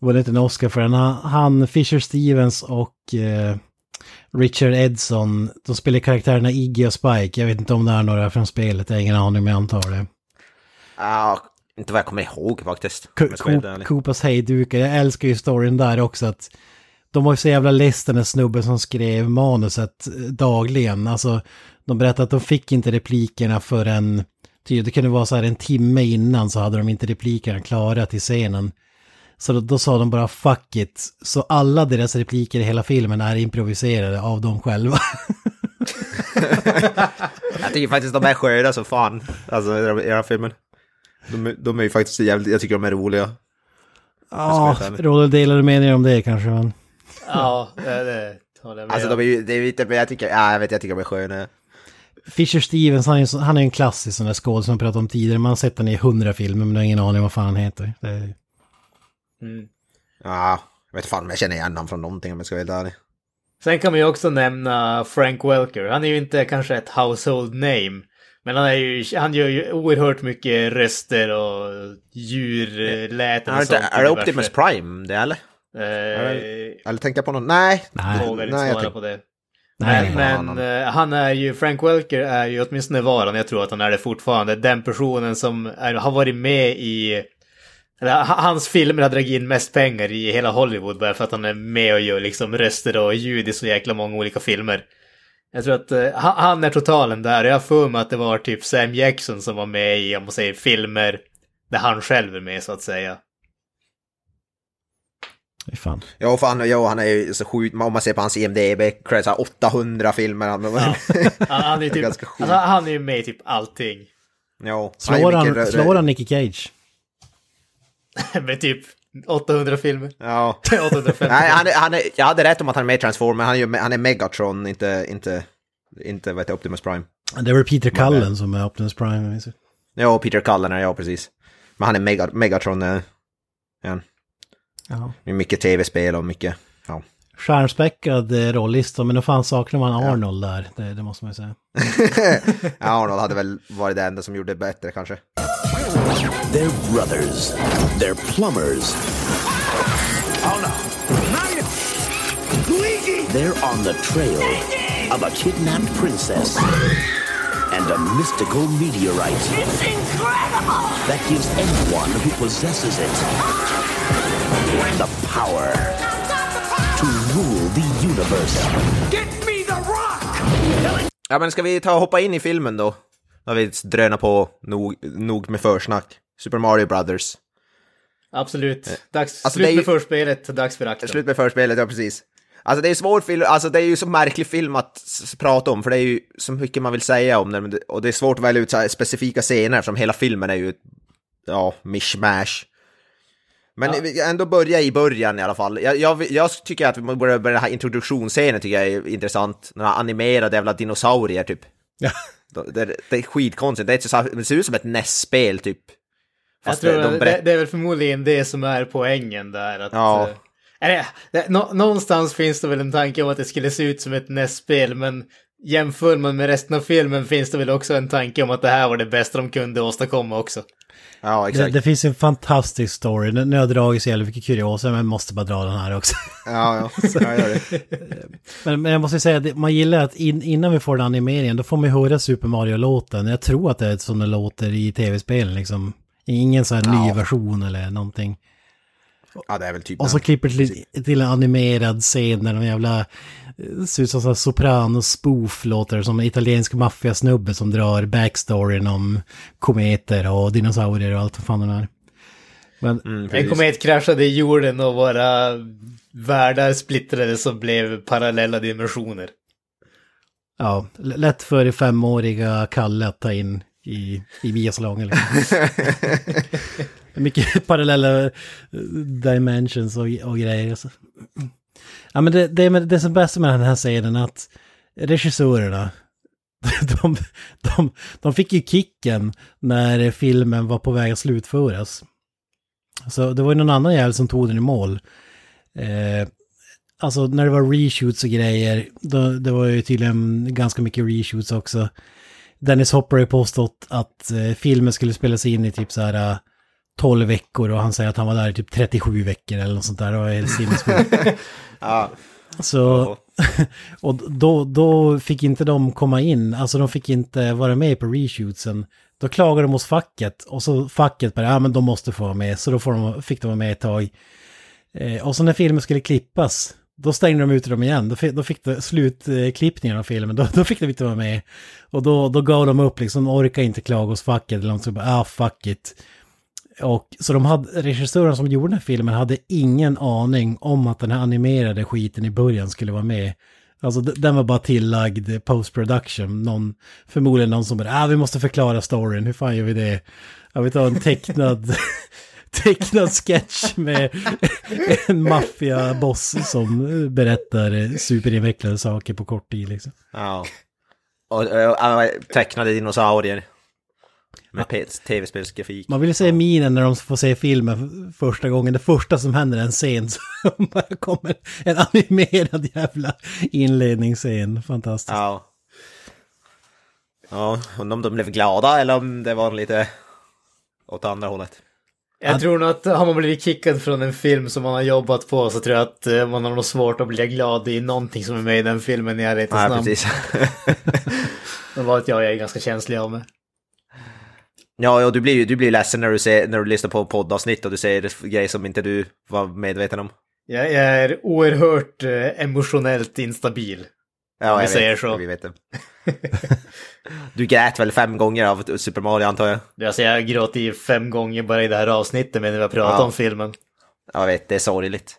Vunnit en Oscar för den. Han, han, Fisher Stevens och eh, Richard Edson, de spelar karaktärerna Iggy och Spike. Jag vet inte om det är några från spelet, jag har ingen aning, men jag antar det. Ja, inte vad jag kommer ihåg faktiskt. Koopas hejdukar, jag älskar ju storyn där också att de var ju så jävla less den där snubben som skrev manuset eh, dagligen. Alltså, de berättade att de fick inte replikerna förrän, ty, det kunde vara så här en timme innan så hade de inte replikerna klara till scenen. Så då, då sa de bara fuck it. Så alla deras repliker i hela filmen är improviserade av dem själva. Jag tycker faktiskt de är sköna så fan. Alltså i den- här filmen. De, är- de är ju faktiskt jävligt, jag tycker de är roliga. Ja, råder delade meningar om det kanske, men... Ja, det, det håller jag med Alltså de är ju, det är lite, men jag tycker, ja, jag vet, jag tycker de är sköna. Fisher Stevens, han är, han är en klassisk sån där skådespelare som jag pratade om tidigare. Man har sett den i hundra filmer men har ingen aning vad fan han heter. Det är... Mm. Ja, jag vet fan om jag känner igen honom från någonting om jag ska vara helt ärlig. Sen kan man ju också nämna Frank Welker. Han är ju inte kanske ett household name. Men han, är ju, han gör ju oerhört mycket röster och djurläten Är och det, sånt. är det. Optimus Prime det eller? Eh, Eller tänker jag på någon? Nej. Nej. inte Nej, jag tänk- på det. Nej, Men, men eh, han är ju, Frank Welker är ju åtminstone var han, jag tror att han är det fortfarande, den personen som är, har varit med i... Hans filmer har dragit in mest pengar i hela Hollywood bara för att han är med och gör liksom röster och ljud i så jäkla många olika filmer. Jag tror att eh, han, han är totalen där jag har för mig att det var typ Sam Jackson som var med i, om man säger filmer där han själv är med så att säga. Fan. Jo, fan, jo, han är ju så sjukt, om man ser på hans IMDB, så här 800 filmer. Han, Ja. Han, han är ju typ, alltså, han är ju med i typ allting. jo, Slår han, mycket- slår han Nicky Cage? med typ 800 filmer. Ja. 850. Nej, han är, han är, jag hade rätt om att han är med i Transformer, han är, han är Megatron, inte, inte, inte vad heter Optimus Prime. Det väl Peter Cullen som är Optimus Prime. Ja, Peter Cullen är jag precis. Men han är Mega, Megatron, eh, ja. Ja. Mycket tv-spel och mycket, ja. stjärnspäckad eh, rollista, men då fan saknar man Arnold där, det, det måste man ju säga. Ja, Arnold hade väl varit det enda som gjorde det bättre kanske. They're brothers. They're plumbers. Oh no. Luigi! They're on the trail of a kidnapped princess and a mystical meteorite It's incredible! that gives anyone who possesses it the power to rule the universe. Get me the rock! Ja, men ska vi ta och hoppa in i filmen då? Då har vi drönat på nog, nog med försnack. Super Mario Brothers. Absolut. Dags, Alltså, slut är ju- med förspelet, dags för akten. Slut med förspelet, ja precis. Alltså det är svår film, alltså det är ju så märklig film att prata om, för det är ju så mycket man vill säga om den, och det är svårt att välja ut specifika scener, eftersom hela filmen är ju, ett, ja, mishmash. Men kan ändå börja i början i alla fall. Jag, jag, jag tycker att vi börjar börja den här introduktionsscenen tycker jag är intressant. Några animerade jävla dinosaurier typ. Ja. Det, det är skitkonstigt, det, är så det ser ut som ett NES-spel typ. Jag Fast tror de det, berätt- det är väl förmodligen det som är poängen där. Att, Ja. eh, Eller, det, nå, någonstans finns det väl en tanke om att det skulle se ut som ett NES-spel, men jämför man med resten av filmen finns det väl också en tanke om att det här var det bästa de kunde åstadkomma också. Ja, Det, exakt. det finns en fantastisk story, nu har jag dragit så jävla mycket kuriosa, men jag måste bara dra den här också. Ja, ja, jag gör det. Men, men jag måste säga att man gillar att in, innan vi får den animeringen, då får man höra Super Mario-låten. Jag tror att det är som det låter i tv-spelen liksom. Ingen sån här ny Ja. version eller någonting. Ja, det är väl typ Och så klipper det till, till en animerad scen där de jävla... eh, Ser ut som soprano-spoof låter som en italiensk maffiasnubbe som drar backstoryn om kometer och dinosaurier och allt vad fan det är. Men Mm, En komet kraschade i jorden och våra världar splittrades och blev parallella dimensioner. ja, lätt för femåriga Kalle att ta in i, i biosalongen. Liksom. Mycket parallella eh, dimensions och, och grejer. Så. Ja, men det, det, det som är bäst med den här scenen är att regissörerna, de, de, de fick ju kicken när filmen var på väg att slutföras. Så det var ju någon annan jävel som tog den i mål. Eh, alltså när det var reshoots och grejer, då, det var ju tydligen ganska mycket reshoots också. Dennis Hopper har ju påstått att eh, filmen skulle spelas in i typ så här eh, 12 veckor och han säger att han var där i typ 37 veckor eller något sånt där. Det var helt sinnessjukt. Ja, Så, och då, då fick inte de komma in, alltså de fick inte vara med på reshootsen. Då klagade de hos facket och så facket bara, ja men de måste få vara med, så då får de, fick de vara med ett tag. Eh, och så när filmen skulle klippas, då stängde de ut dem igen. Då fick, då fick det slutklippningen av filmen, då, då fick de inte vara med. Och då, då gav de upp liksom, de orkar inte klaga hos facket, eller de så bara, ah fuck it. Och så de hade, regissören som gjorde den här filmen hade ingen aning om att den här animerade skiten i början skulle vara med. Alltså den var bara tillagd post production. Någon, förmodligen någon som bara, ah vi måste förklara storyn, hur fan gör vi det? Ja vi tar en tecknad, tecknad sketch med en maffiaboss som berättar superinvecklade saker på kort tid liksom. ja. Och, och, och tecknade dinosaurier. Med tv-spelsgrafik. Man vill se minen när de får se filmen första gången. Det första som händer är en scen som bara kommer en animerad jävla inledningsscen. Fantastiskt. Ja. Ja, undrar om de blev glada eller om det var lite åt andra hållet. Jag tror nog att har man blivit kickad från en film som man har jobbat på så tror jag att eh, man har nog svårt att bli glad i någonting som är med i den filmen i ärlighetens namn. precis. Det var att jag är ganska känslig av mig. ja, ja, du blir ju du blir ledsen när du, ser, när du lyssnar på poddavsnitt och du säger grejer som inte du var medveten om. Jag, jag är oerhört eh, emotionellt instabil. Ja, jag säger vet, så. Vi vet det. Du grät väl fem gånger av Super Mario antar jag? Alltså jag gråter i fem gånger bara i det här avsnittet men när vi har pratat Ja. om filmen. Ja, Jag vet, det är sorgligt.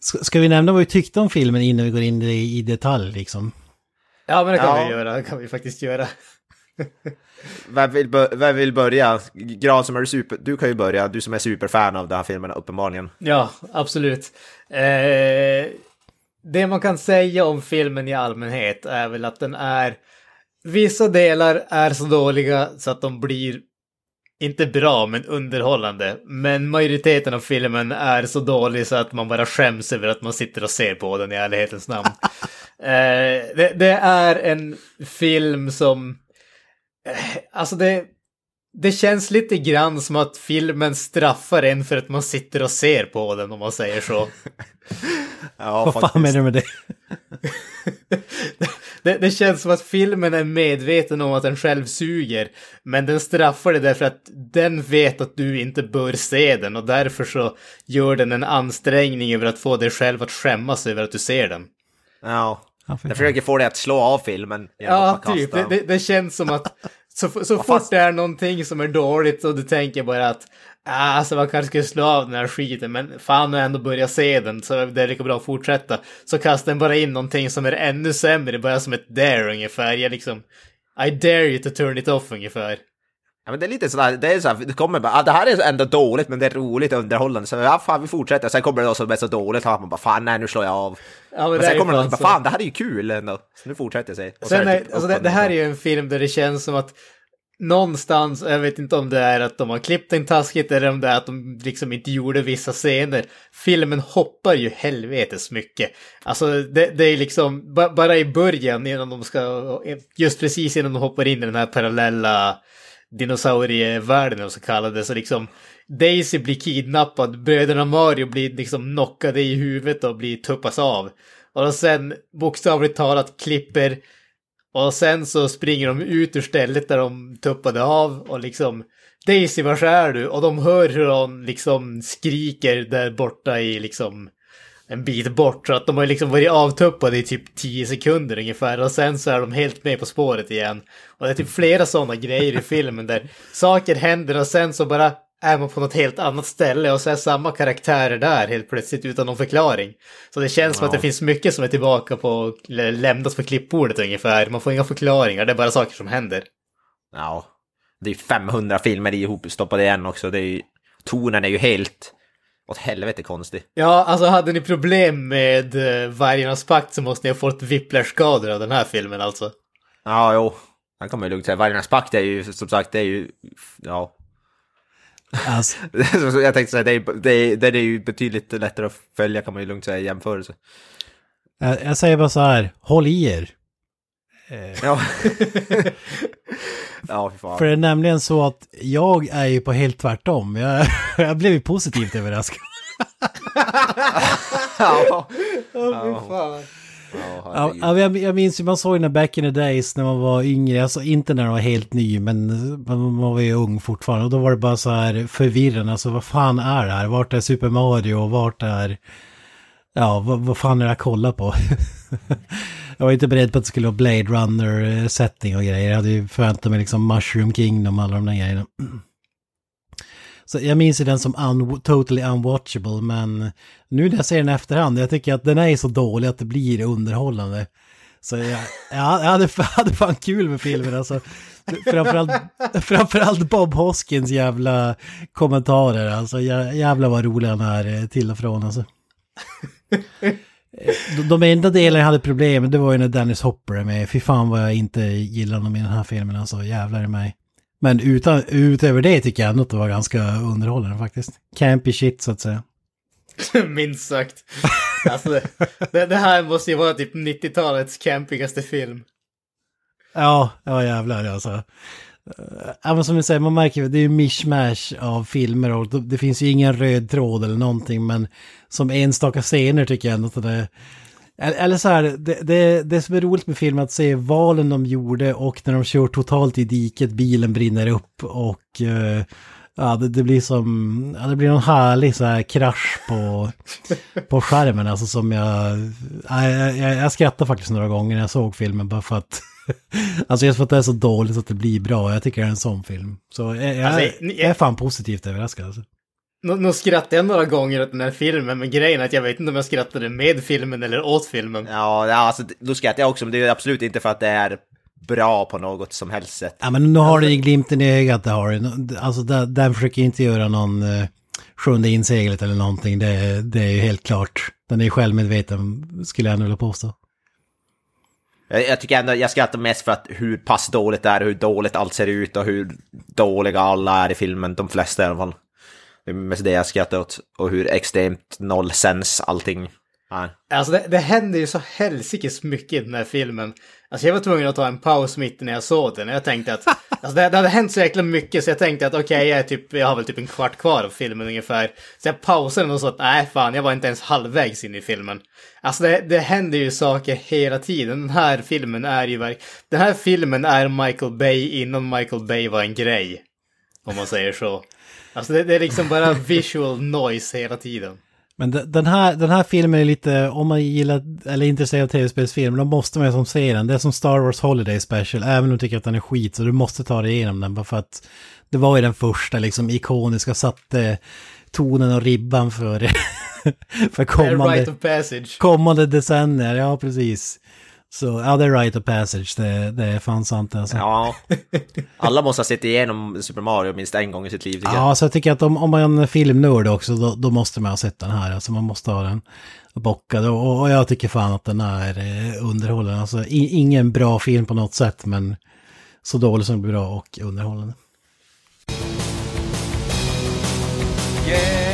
Ska, ska vi nämna vad vi tyckte om filmen innan vi går in i, i detalj liksom? Ja men det kan Ja. vi göra, det kan vi faktiskt göra. Vem vill, vem vill börja? Gran som är super... Du kan ju börja, du som är superfan av den här filmen uppenbarligen. Ja, absolut. Eh, det man kan säga om filmen i allmänhet är väl att den är... Vissa delar är så dåliga så att de blir inte bra, men underhållande. Men majoriteten av filmen är så dålig så att man bara skäms över att man sitter och ser på den i ärlighetens namn. eh, det, det, är en film som... Eh, alltså det... Det känns lite grann som att filmen straffar en för att man sitter och ser på den, om man säger så. Ja, Vad fan menar du med det? det, det, känns som att filmen är medveten om att den själv suger, men den straffar dig därför att den vet att du inte bör se den och därför så gör den en ansträngning över att få dig själv att skämmas över att du ser den. Ja. Jag försöker få dig att slå av filmen. Ja, typ. Det, den. det, det känns som att så, så fort fast- det är någonting som är dåligt och du tänker bara att ah, alltså man kanske skulle slå av den här skiten, men fan jag ändå börjat se den så det är lika bra att fortsätta. Så kastar den bara in någonting som är ännu sämre, bara som ett dare ungefär. Jag liksom, I dare you to turn it off ungefär. Ja, men det är lite sådär, det är såhär, det kommer bara, ah, det här är ändå dåligt men det är roligt och underhållande. Så ja, fan vi fortsätter. Sen kommer det då som är så dåligt att man bara, fan nej nu slår jag av. Ja, men Men sen kommer det fan någon bara, så. fan det här är ju kul ändå. Så nu fortsätter sig. Och så Sen är är, typ alltså det, det här är ju en film där det känns som att någonstans, jag vet inte om det är att de har klippt den taskigt eller om det är att de liksom inte gjorde vissa scener. Filmen hoppar ju helvetes mycket. Alltså det, det är liksom, ba, bara i början innan de ska, just precis innan de hoppar in i den här parallella dinosaurievärlden så kallade så liksom Daisy blir kidnappad, bröderna Mario blir liksom knockade i huvudet och blir tuppas av. Och sen bokstavligt talat klipper och sen så springer de ut ur stället där de tuppade av och liksom Daisy, var är du? Och de hör hur hon liksom skriker där borta i liksom en bit bort. Så att de har liksom varit avtuppade i typ 10 sekunder ungefär. Och sen så är de helt med på spåret igen. Och det är typ flera sådana grejer i filmen där saker händer och sen så bara är man på något helt annat ställe och så är samma karaktärer där helt plötsligt utan någon förklaring. Så det känns som att det finns mycket som är tillbaka på, eller lämnas på klippbordet ungefär. Man får inga förklaringar, det är bara saker som händer. Ja. Det är ju 500 filmer ihopstoppade igen också. Det är ju, tonen är ju helt åt helvete konstig. Ja, alltså hade ni problem med uh, Vargarnas pakt så måste ni ha fått whiplash-skador av den här filmen alltså. Ja, jo. Han kommer ju lugnt säga. Vargarnas pakt är ju som sagt, det är ju, ja. Alltså, Så jag tänkte säga, det är, det, är, det är ju betydligt lättare att följa kan man ju lugnt säga i jämförelse. jag, jag säger bara så här, håll i er. Ja. ja, fy fan. För det är nämligen så att jag är ju på helt tvärtom. Jag, jag blev ju positivt överraskad. Ja. Fan. Ja, Ja, herregud. ja, jag, jag minns ju, man såg den back in the days när man var yngre, alltså inte när man var helt ny, men man, man var ju ung fortfarande. Och då var det bara så här förvirrande, alltså vad fan är det här? Vart är Super Mario och vart är... Ja, vad, vad fan är det jag kollar på? Jag var inte beredd på att det skulle vara Blade Runner-setting eh, och grejer. Jag hade ju förväntat mig liksom Mushroom Kingdom och alla de där grejerna. Så jag minns ju den som un totally unwatchable, men nu när jag ser den i efterhand, jag tycker att den är så dålig att det blir underhållande. Så jag, jag hade, jag hade fan kul med filmen alltså. Framförallt, framförallt Bob Hoskins jävla kommentarer, alltså jävlar vad rolig han är eh, till och från alltså. De, de enda delarna jag hade problem med, det var ju när Dennis Hopper är med. Fy fan vad jag inte gillar honom i den här filmen, alltså jävlar i mig. Men utan, utöver det tycker jag ändå att det var ganska underhållande faktiskt. Campy shit så att säga. Minst sagt. Alltså, det, det, det här måste ju vara typ 90-talets campigaste film. Ja, ja jävlar alltså. Eh, även som ni säger, man märker ju, det är ju mishmash av filmer och det- finns ju ingen röd tråd eller någonting men som enstaka scener tycker jag ändå att det eller eller så här, det, det, det som är roligt med filmen är att se valen de gjorde och när de kör totalt i diket, bilen brinner upp och eh, ja, det, det blir som, ja, det blir någon härlig så här krasch på, på skärmen alltså som jag, ja, jag, jag, jag skrattade faktiskt några gånger när jag såg filmen bara för att Alltså just för att det är så dåligt så att det blir bra. Jag tycker det är en sån film. Så jag, jag, Alltså, jag är fan positivt överraskad. Alltså. Nu, nu skrattade jag några gånger åt den här filmen, men grejen är att jag vet inte om jag skrattade med filmen eller åt filmen. Ja, ja, alltså då skrattar jag också, men det är absolut inte för att det är bra på något som helst sätt. Ja men nu har du ju glimten i ögat det har du. Alltså den, den försöker inte göra någon uh, sjunde inseglet eller någonting. Det, det är ju helt klart. Den är ju självmedveten skulle jag nog vilja påstå. Jag, tycker ändå, jag skrattar mest för att hur pass dåligt det är, hur dåligt allt ser ut och hur dåliga alla är i filmen, de flesta i alla fall. Det är mest det jag skrattar åt. Och hur extremt nollsens allting är. Alltså det, det händer ju så helsikes mycket i den här filmen. Alltså jag var tvungen att ta en paus mitt när jag såg den. Jag tänkte att alltså det, det hade hänt så jäkla mycket så jag tänkte att okej, okay, jag, är typ, jag har väl typ en kvart kvar av filmen ungefär. Så jag pausade den och sa att nej fan, jag var inte ens halvvägs in i filmen. Alltså det, det händer ju saker hela tiden. Den här filmen är ju verkligen... Den här filmen är Michael Bay innan Michael Bay var en grej. Om man säger så. Alltså det, det är liksom bara visual noise hela tiden. Men den här, den här filmen är lite, om man gillar eller är intresserad av tv-spelsfilmer, då måste man ju som se den. Det är som Star Wars Holiday Special, även om du tycker att den är skit, så du måste ta dig igenom den bara för att det var ju den första liksom ikoniska, satte tonen och ribban för, för kommande, right kommande decennier, ja precis. Så ja, det är right of passage, det, det är fan sant alltså. Ja, alla måste ha sett igenom Super Mario minst en gång i sitt liv. Ja, jag. så jag tycker att om, om man är en filmnörd också, då, då, måste man ha sett den här. Alltså man måste ha den bockad. Och, och jag tycker fan att den är eh, underhållande. Alltså i, ingen bra film på något sätt, men så dålig som bra och underhållande. Yeah.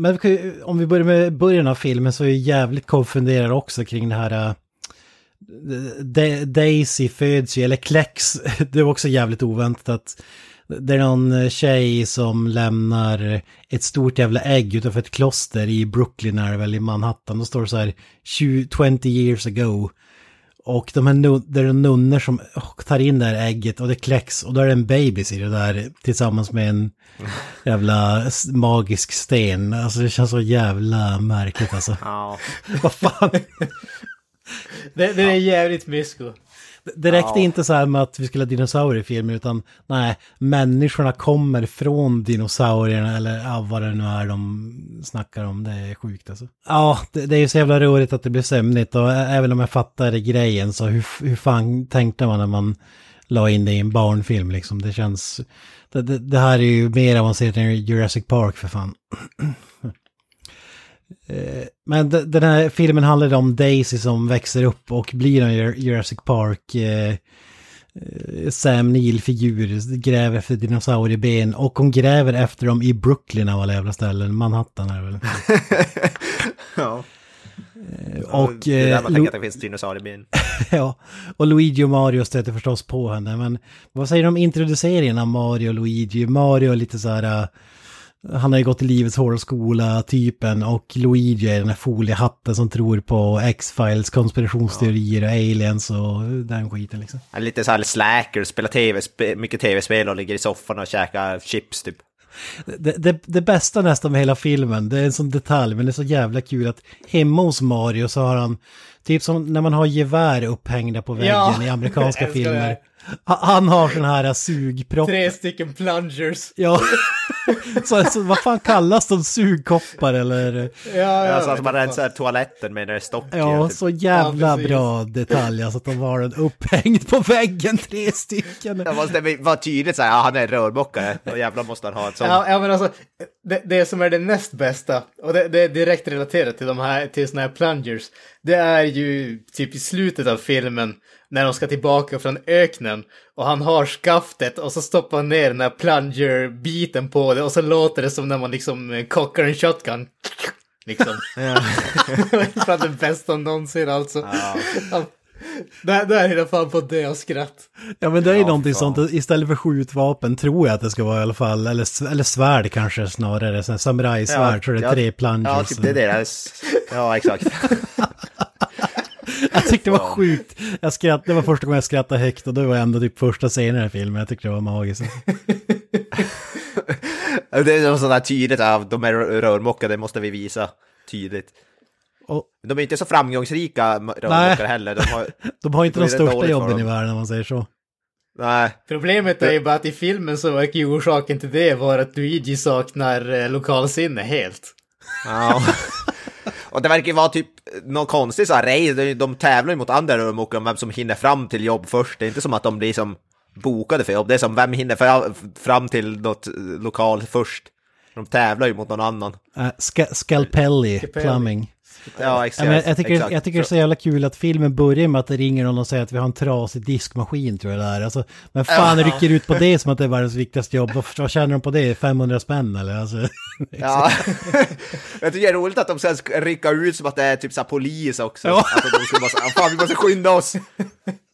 Men om vi börjar med början av filmen så är jag jävligt konfunderad också kring det här... Eh, De Daisy föds ju, eller Klex, det var också jävligt oväntat att det är någon eh, tjej som lämnar ett stort jävla ägg utanför ett kloster i Brooklyn är det väl, i Manhattan. Då står det så här 20, 20 years ago. Och de här det är nunnor som tar in det här ägget och det kläcks och då är det en babys i det där tillsammans med en jävla magisk sten. Alltså det känns så jävla märkligt alltså. Ja. Vad fan. det, det är jävligt mysko. Det räckte ja. inte så här med att vi skulle ha dinosaurier i filmen, utan nej, människorna kommer från dinosaurierna, eller ja, vad det nu är de snackar om, det är sjukt alltså. Ja, det, det är ju så jävla roligt att det blir sömnigt, och även om jag fattar grejen, så hur, hur fan tänkte man när man la in det i en barnfilm liksom, det känns... Det, det, det här är ju mer avancerat än Jurassic Park för fan. Eh, men den här filmen handlar om Daisy som växer upp och blir en Jurassic Park eh, eh, Sam Neill-figur, gräver efter dinosaurieben och hon gräver efter dem i Brooklyn av alla jävla ställen, Manhattan är väl. ja. Och, det är där man tänker att det finns dinosaurieben. ja, och Luigi och Mario stöter förstås på henne, men vad säger du om introduceringen av Mario och Luigi? Mario är lite så här han har ju gått i livets hårda skola, typen, och Luigi är den här foliehatten som tror på X-Files, konspirationsteorier och aliens och den skiten liksom. Han är lite så här slacker, spelar tv, mycket tv-spel och ligger i soffan och käkar chips typ. Det, det, det, bästa nästan med hela filmen, det är en sån detalj, men det är så jävla kul att hemma hos Mario så har han, typ som när man har gevär upphängda på väggen ja, i amerikanska filmer. Han har sån här sugpropp. Tre stycken plungers. Ja. så, så, vad fan kallas de? Sugkoppar eller? Ja, ja, alltså, man rensar toaletten med en stock. Ja, typ. så jävla ja, bra detalj. Alltså att de har den upphängd på väggen, tre stycken. Det måste vara tydligt så här, ja, han är rörmokare. Då jävlar måste han ha ett sånt. Ja, ja men alltså, det, det som är det näst bästa, och det, det är direkt relaterat till de här, till såna här plungers, det är ju typ i slutet av filmen när de ska tillbaka från öknen och han har skaftet och så stoppar han ner den här plunger-biten på det och så låter det som när man liksom kockar en shotgun. Liksom. Ja. det är det bästa någonsin alltså. Ja. Där, där är det fan på det och skratt. Ja men det är ju ja, någonting fan. sånt, istället för skjutvapen tror jag att det ska vara i alla fall, eller, eller svärd kanske snarare, samurajsvärd, ja, så det är tre plungers. Ja, typ det är deras, ja exakt. jag tyckte det var sjukt. Jag skratt, det var första gången jag skrattade högt och det var ändå typ första scenen i filmen. Jag tyckte det var magiskt. det är sådär tydligt, av de är rörmokare, det måste vi visa tydligt. Och, de är inte så framgångsrika rörmokare heller. De har, de har inte de största jobben i världen om man säger så. Nej. Problemet är ju bara att i filmen så verkar ju orsaken till det vara att Luigi saknar eh, lokalsinne helt. Ja. Och det verkar ju vara typ någon konstig så här race, de, de tävlar ju mot andra rörmokare om vem som hinner fram till jobb först. Det är inte som att de blir som bokade för jobb, det är som vem hinner fra- fram till något eh, lokal först. De tävlar ju mot någon annan. Äh, ska, Scalpelli, plumbing. Ja, Ja, exakt. men jag, tycker, exakt. jag tycker det är så jävla kul att filmen börjar med att det ringer någon och säger att vi har en trasig diskmaskin tror jag det är. Alltså, men fan rycker ut på det som att det är världens viktigaste jobb. Vad, vad tjänar de på det? 500 spänn eller? Alltså, Ja. jag tycker det är roligt att de sen rycka ut som att det är typ så polis också. Ja. Alltså de bara säga, fan vi måste skynda oss.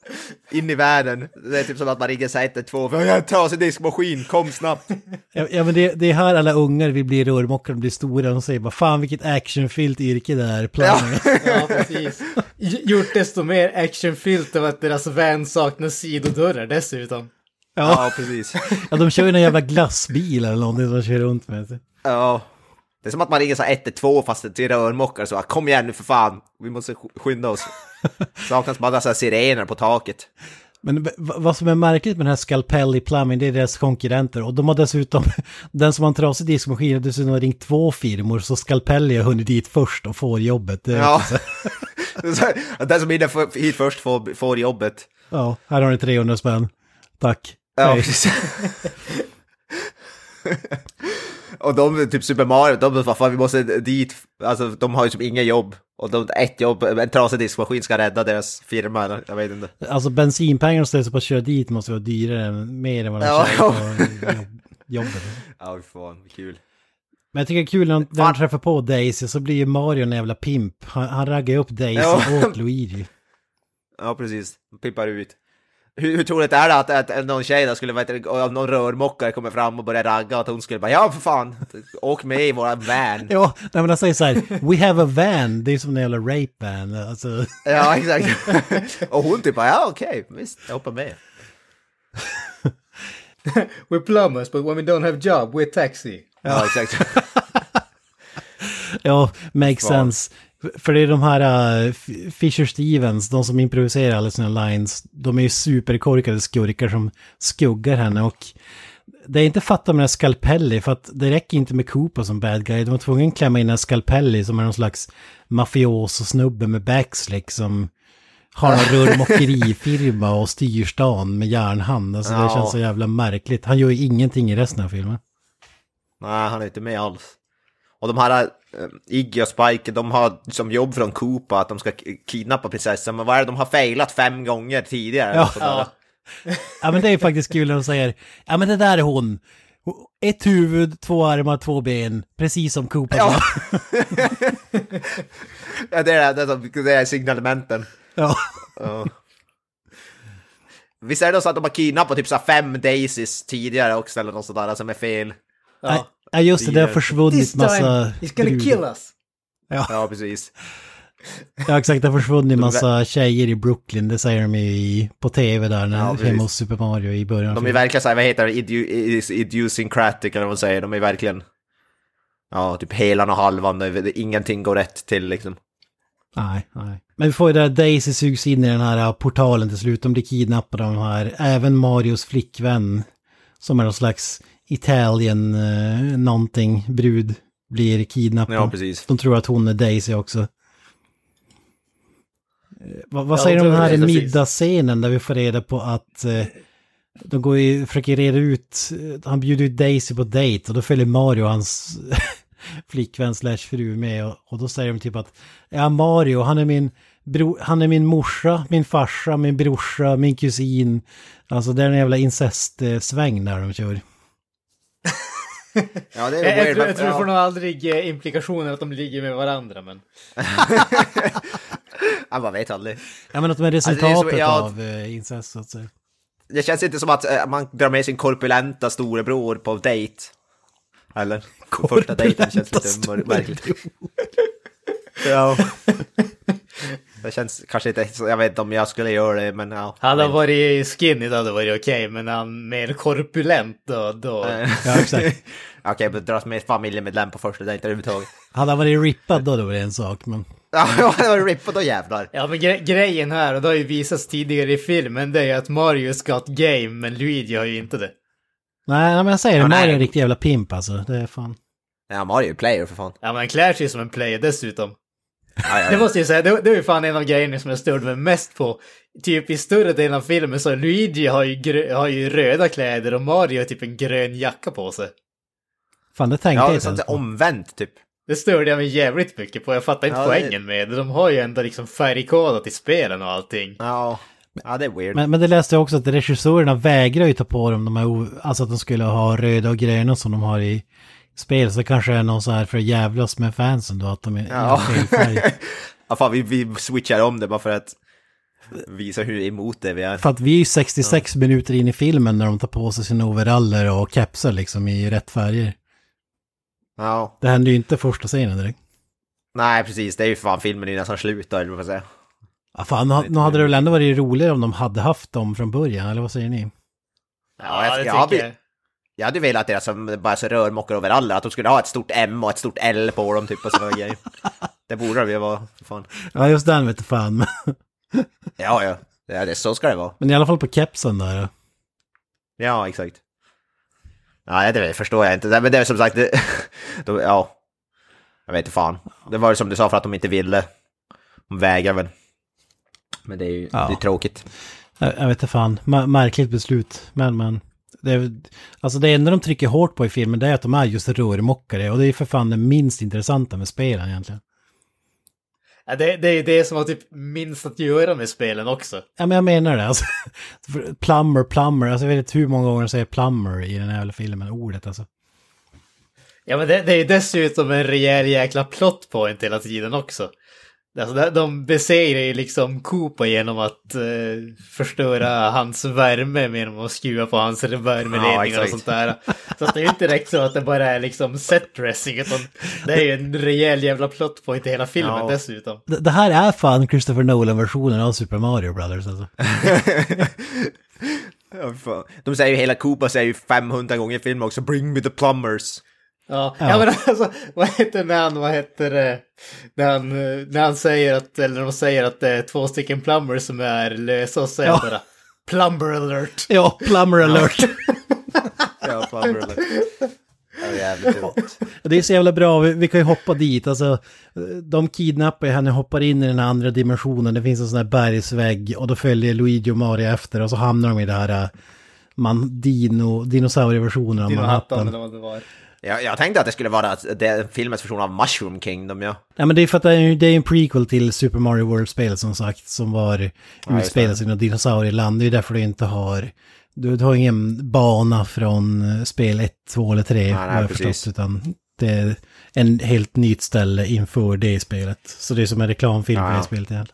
In i världen. Det är typ som att man ringer 112, vi har en trasig diskmaskin, kom snabbt. ja, ja men det, det är här alla ungar vill bli rörmokare och bli stora. De säger bara fan vilket actionfyllt yrke det är. Plumbing. Ja, precis. Gjort desto mer actionfyllt av att deras van saknar sidodörrar dessutom. Ja, Ja, precis. ja, de kör ju någon jävla glassbil eller någonting som de kör runt med. Ja. Det är som att man ringer så här 112 fast till rörmokare så kom igen nu för fan, vi måste sk- skynda oss. Saknas bara så här sirener på taket. Men vad som är märkligt med den här Scalpelli Plumbing, det är deras konkurrenter. Och de har dessutom, den som har en trasig diskmaskin har dessutom ringt två firmor, så Scalpelli har hunnit dit först och får jobbet. Det är Ja. Den som hinner hit först får, får jobbet. ja, här har ni 300 spänn. Tack. Ja, precis. Och de, typ Super Mario, de bara, fan vi måste dit, alltså de har ju typ inga jobb. Och de, ett jobb, en trasig diskmaskin ska rädda deras firma, eller jag vet inte. Alltså bensinpengarna och stället på att köra dit måste vara dyrare, mer än vad de Ja, tjänar på jobb, jobbet. Ja, fan, kul. Men jag tycker det är kul när de, när träffar på Daisy så blir ju Mario en jävla pimp. Han, han raggar upp Daisy Ja. åt Luigi. Ja, precis. Pippar ut. Hur, hur troligt är det att, att någon tjej där skulle, och någon rörmokare kommer fram och börjar ragga och att hon skulle bara ja för fan, åk med i våran van. Ja, nej men han säger så här, we have a van, det är som en jävla rape van. Alltså, Ja, exakt. och hon typ bara ja okej, visst, jag hoppar med. We're plumbers, but when we don't have job, we're taxi. Ja, exakt. ja, makes sense. För det är de här uh, Fisher Stevens, de som improviserar alla sina lines, de är ju superkorkade skurkar som skuggar henne och det är inte fattat med en Scalpelli för att det räcker inte med Cooper som bad guy. De var tvungna att klämma in en Scalpelli som är någon slags mafioso-snubbe med backslick som har en rörmokerifirma och styr stan med järnhand. Alltså det Ja. känns så jävla märkligt. Han gör ju ingenting i resten av filmen. Nej, han är inte med alls. Och de här äh, Iggy och Spike, de har som jobb från Koopa att de ska kidnappa prinsessan. Men vad är det, de har failat fem gånger tidigare. Ja. Ja. Ja men det är faktiskt kul när de säger, ja men det där är hon. Ett huvud, två armar, två ben, precis som Cooper Ja. ja, det är, det, det är signalementen. Ja. Ja. Visst är det så att de har kidnappat typ så fem daisies tidigare också eller något sådär som är fel? Ja. Ja just det, det har försvunnit This massa time, he's gonna brudar. kill us. Ja, precis. Ja exakt, det har försvunnit massa tjejer i Brooklyn, det säger de ju i, på tv där, när, Ja, hemma hos Super Mario i början. De är verkligen såhär, vad heter det, Idu- idiosyncratic eller vad man säger, de är verkligen... Ja, typ helan och halvan, det- det- ingenting går rätt till liksom. Nej, nej. Men vi får ju där Daisy sugs in i den här portalen till slut, de blir kidnappade av de här, även Marios flickvän, som är någon slags Italien eh, någonting brud, blir kidnappad. Ja, precis. De tror att hon är Daisy också. Eh, Vad, vad Ja, säger de du om den här middagsscenen där vi får reda på att eh, de går ju, försöker reda ut, eh, han bjuder ut Daisy på dejt och då följer Mario och hans flickvän slash fru med och, och då säger de typ att ja Mario han är min bro, han är min morsa, min farsa, min brorsa, min kusin. Alltså det är en jävla incestsväng där de kör. Ja, det är Jag, tror, jag tror ja. får nog aldrig eh, implikationer att de ligger med varandra, men... Ja, man vet aldrig. Ja men att de är det är så- resultatet ja. av eh, incest så att säga. Det känns inte som att eh, man drar med sin korpulenta storebror på dejt. Eller? På första dejten känns lite märkligt. Ja. Det känns kanske inte, så- jag vet inte om jag skulle göra det, men ja. Hade han varit skinny då hade det varit okej, men han mer korpulent då... då... Ja exakt. Okej, men dras med familjemedlem på första dejten överhuvudtaget. Hade han varit rippad då, var det en sak men... Ja, det var rippat då jävlar. Ja, men gre grejen här, och det har ju visats tidigare i filmen, det är ju att Mario ska ha ett game, men Luigi har ju inte det. Nej, men jag säger det, Ja, Mario är en riktig jävla pimp alltså. Det är fan. Ja, Mario är ju player för fan. Ja, men han klär sig som en player dessutom. Det måste jag säga, det, det är ju fan en av grejerna som jag störde mig mest på. Typ i större delen av filmen så Luigi har ju, grö, har ju röda kläder och Mario har typ en grön jacka på sig. Fan, det tänkte ja jag det inte sånt ens på. omvänt typ. Det störde jag mig jävligt mycket på. Jag fattar inte Ja, det- poängen med det. De har ju ändå liksom färgkodat i spelen och allting. Ja, ja det är weird. Men, men det läste jag också att regissörerna vägrar ju ta på dem de här, alltså att de skulle ha röda och gröna som de har i spel. Så det kanske är någon så här för att jävlas med fansen då, att de är Ja. ja. fel färg. ja, fan, vi, vi switchar om det bara för att visa hur emot det vi är. För att vi är ju 66 minuter in i filmen när de tar på sig sina overaller och kepsar liksom i rätt färger. Ja, Det händer ju inte första scenen direkt. nej precis, det är ju fan filmen är nästan slut då, eller vad man säga. Ja, fan, nu, nu hade det väl ändå varit roligare om de hade haft dem från början, eller vad säger ni? Ja, jag- det jag tycker jag. Jag hade velat att deras som bara så rörmokar overaller, att de skulle ha ett stort M och ett stort L på dem typ och sådana grejer. Det borde de ju vara, fan. Ja, just den vet fan. Ja, ja. ja det, så ska det vara. Men i alla fall på kepsen där. Ja, exakt. Nej, det förstår jag inte. Men det är som sagt, det, då, ja. Jag vet inte fan. Det var ju som du sa för att de inte ville. De vägrar väl. Men det är ju Ja. det är tråkigt. Jag, jag vet inte fan, märkligt beslut. Men, men. Det, är, alltså det enda de trycker hårt på i filmen det är att de är just rörmokare. Och det är för fan det minst intressanta med spelen egentligen. Ja, det, det är det som har typ minst att göra med spelen också. Ja men jag menar det alltså. För Plumber, plumber, alltså jag vet inte hur många gånger de säger plumber i den här filmen, ordet alltså. Ja, men det, det är dessutom en rejäl jäkla plot point hela tiden också. Alltså, de- besegrar ju liksom Koopa genom att eh, förstöra hans värme genom att skruva på hans värmeledningar Ja, och sånt där. Så att det är ju inte direkt så att det bara är liksom set dressing, utan det är ju en rejäl jävla plot point i hela filmen Ja. dessutom. Det, det här är fan Christopher Nolan-versionen av Super Mario Brothers alltså. Ja, fan. De säger ju hela Koopa säger ju 500 gånger i filmen också, bring me the plumbers. Ja, Ja. ja. men alltså, vad heter när han, vad heter det, när han, när han säger att, eller när de säger att det är två stycken plumbers som är lösa och säger Ja. bara plumber alert. Ja, plumber alert. Ja, plumber jävligt roligt. Det är så jävla bra, vi, vi kan ju hoppa dit. Alltså, de kidnappar ju henne, hoppar in i den här andra dimensionen. Det finns en sån här bergsvägg och då följer Luigi och Mario efter och så hamnar de i det här äh, man, dino, dinosaurieversionen av Dinohattan Manhattan. eller vad det var. Jag, jag tänkte att det skulle vara att det är filmens version av Mushroom Kingdom, ja. Ja men det är för att det är, det är en prequel till Super Mario World-spelet som sagt, som var utspelat i något dinosaurieland. Det är därför du inte har, du, du har ingen bana från eh, spel 1, 2 eller 3, nej, precis. förstått, utan det är en helt nytt ställe inför det spelet. Så det är som en reklamfilm Ja, för ja. det spelet.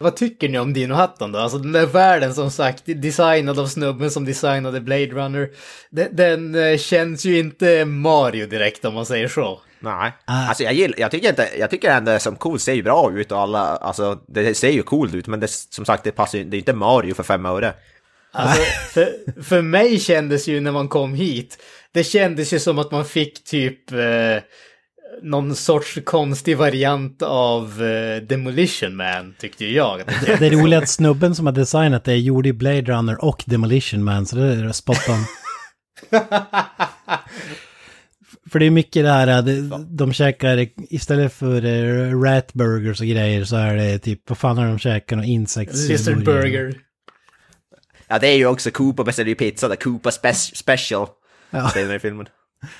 Vad tycker ni om Dinohattan då? Alltså den där världen som sagt, designad av snubben som designade Blade Runner. Den, den eh, känns ju inte Mario direkt om man säger så. Nej. Ah. Alltså jag gillar, jag tycker inte, jag tycker ändå som cool ser ju bra ut och alla, alltså det ser ju coolt ut men det, som sagt det passar ju, det är inte Mario för fem öre. Alltså, för, för mig kändes ju när man kom hit, det kändes ju som att man fick typ eh, någon sorts konstig variant av eh, Demolition Man, tyckte jag. Det, det roliga är att snubben som har designat det gjorde ju Blade Runner och Demolition Man, så det är spot on. För det är mycket det här, de, de käkar istället för eh, ratburgers och grejer så är det typ, vad fan har de käkat? Någon insekts... Lizard Burger. Ja det är ju också Koopa beställer ju pizza där, Koopa spe special. Ja. Den i filmen.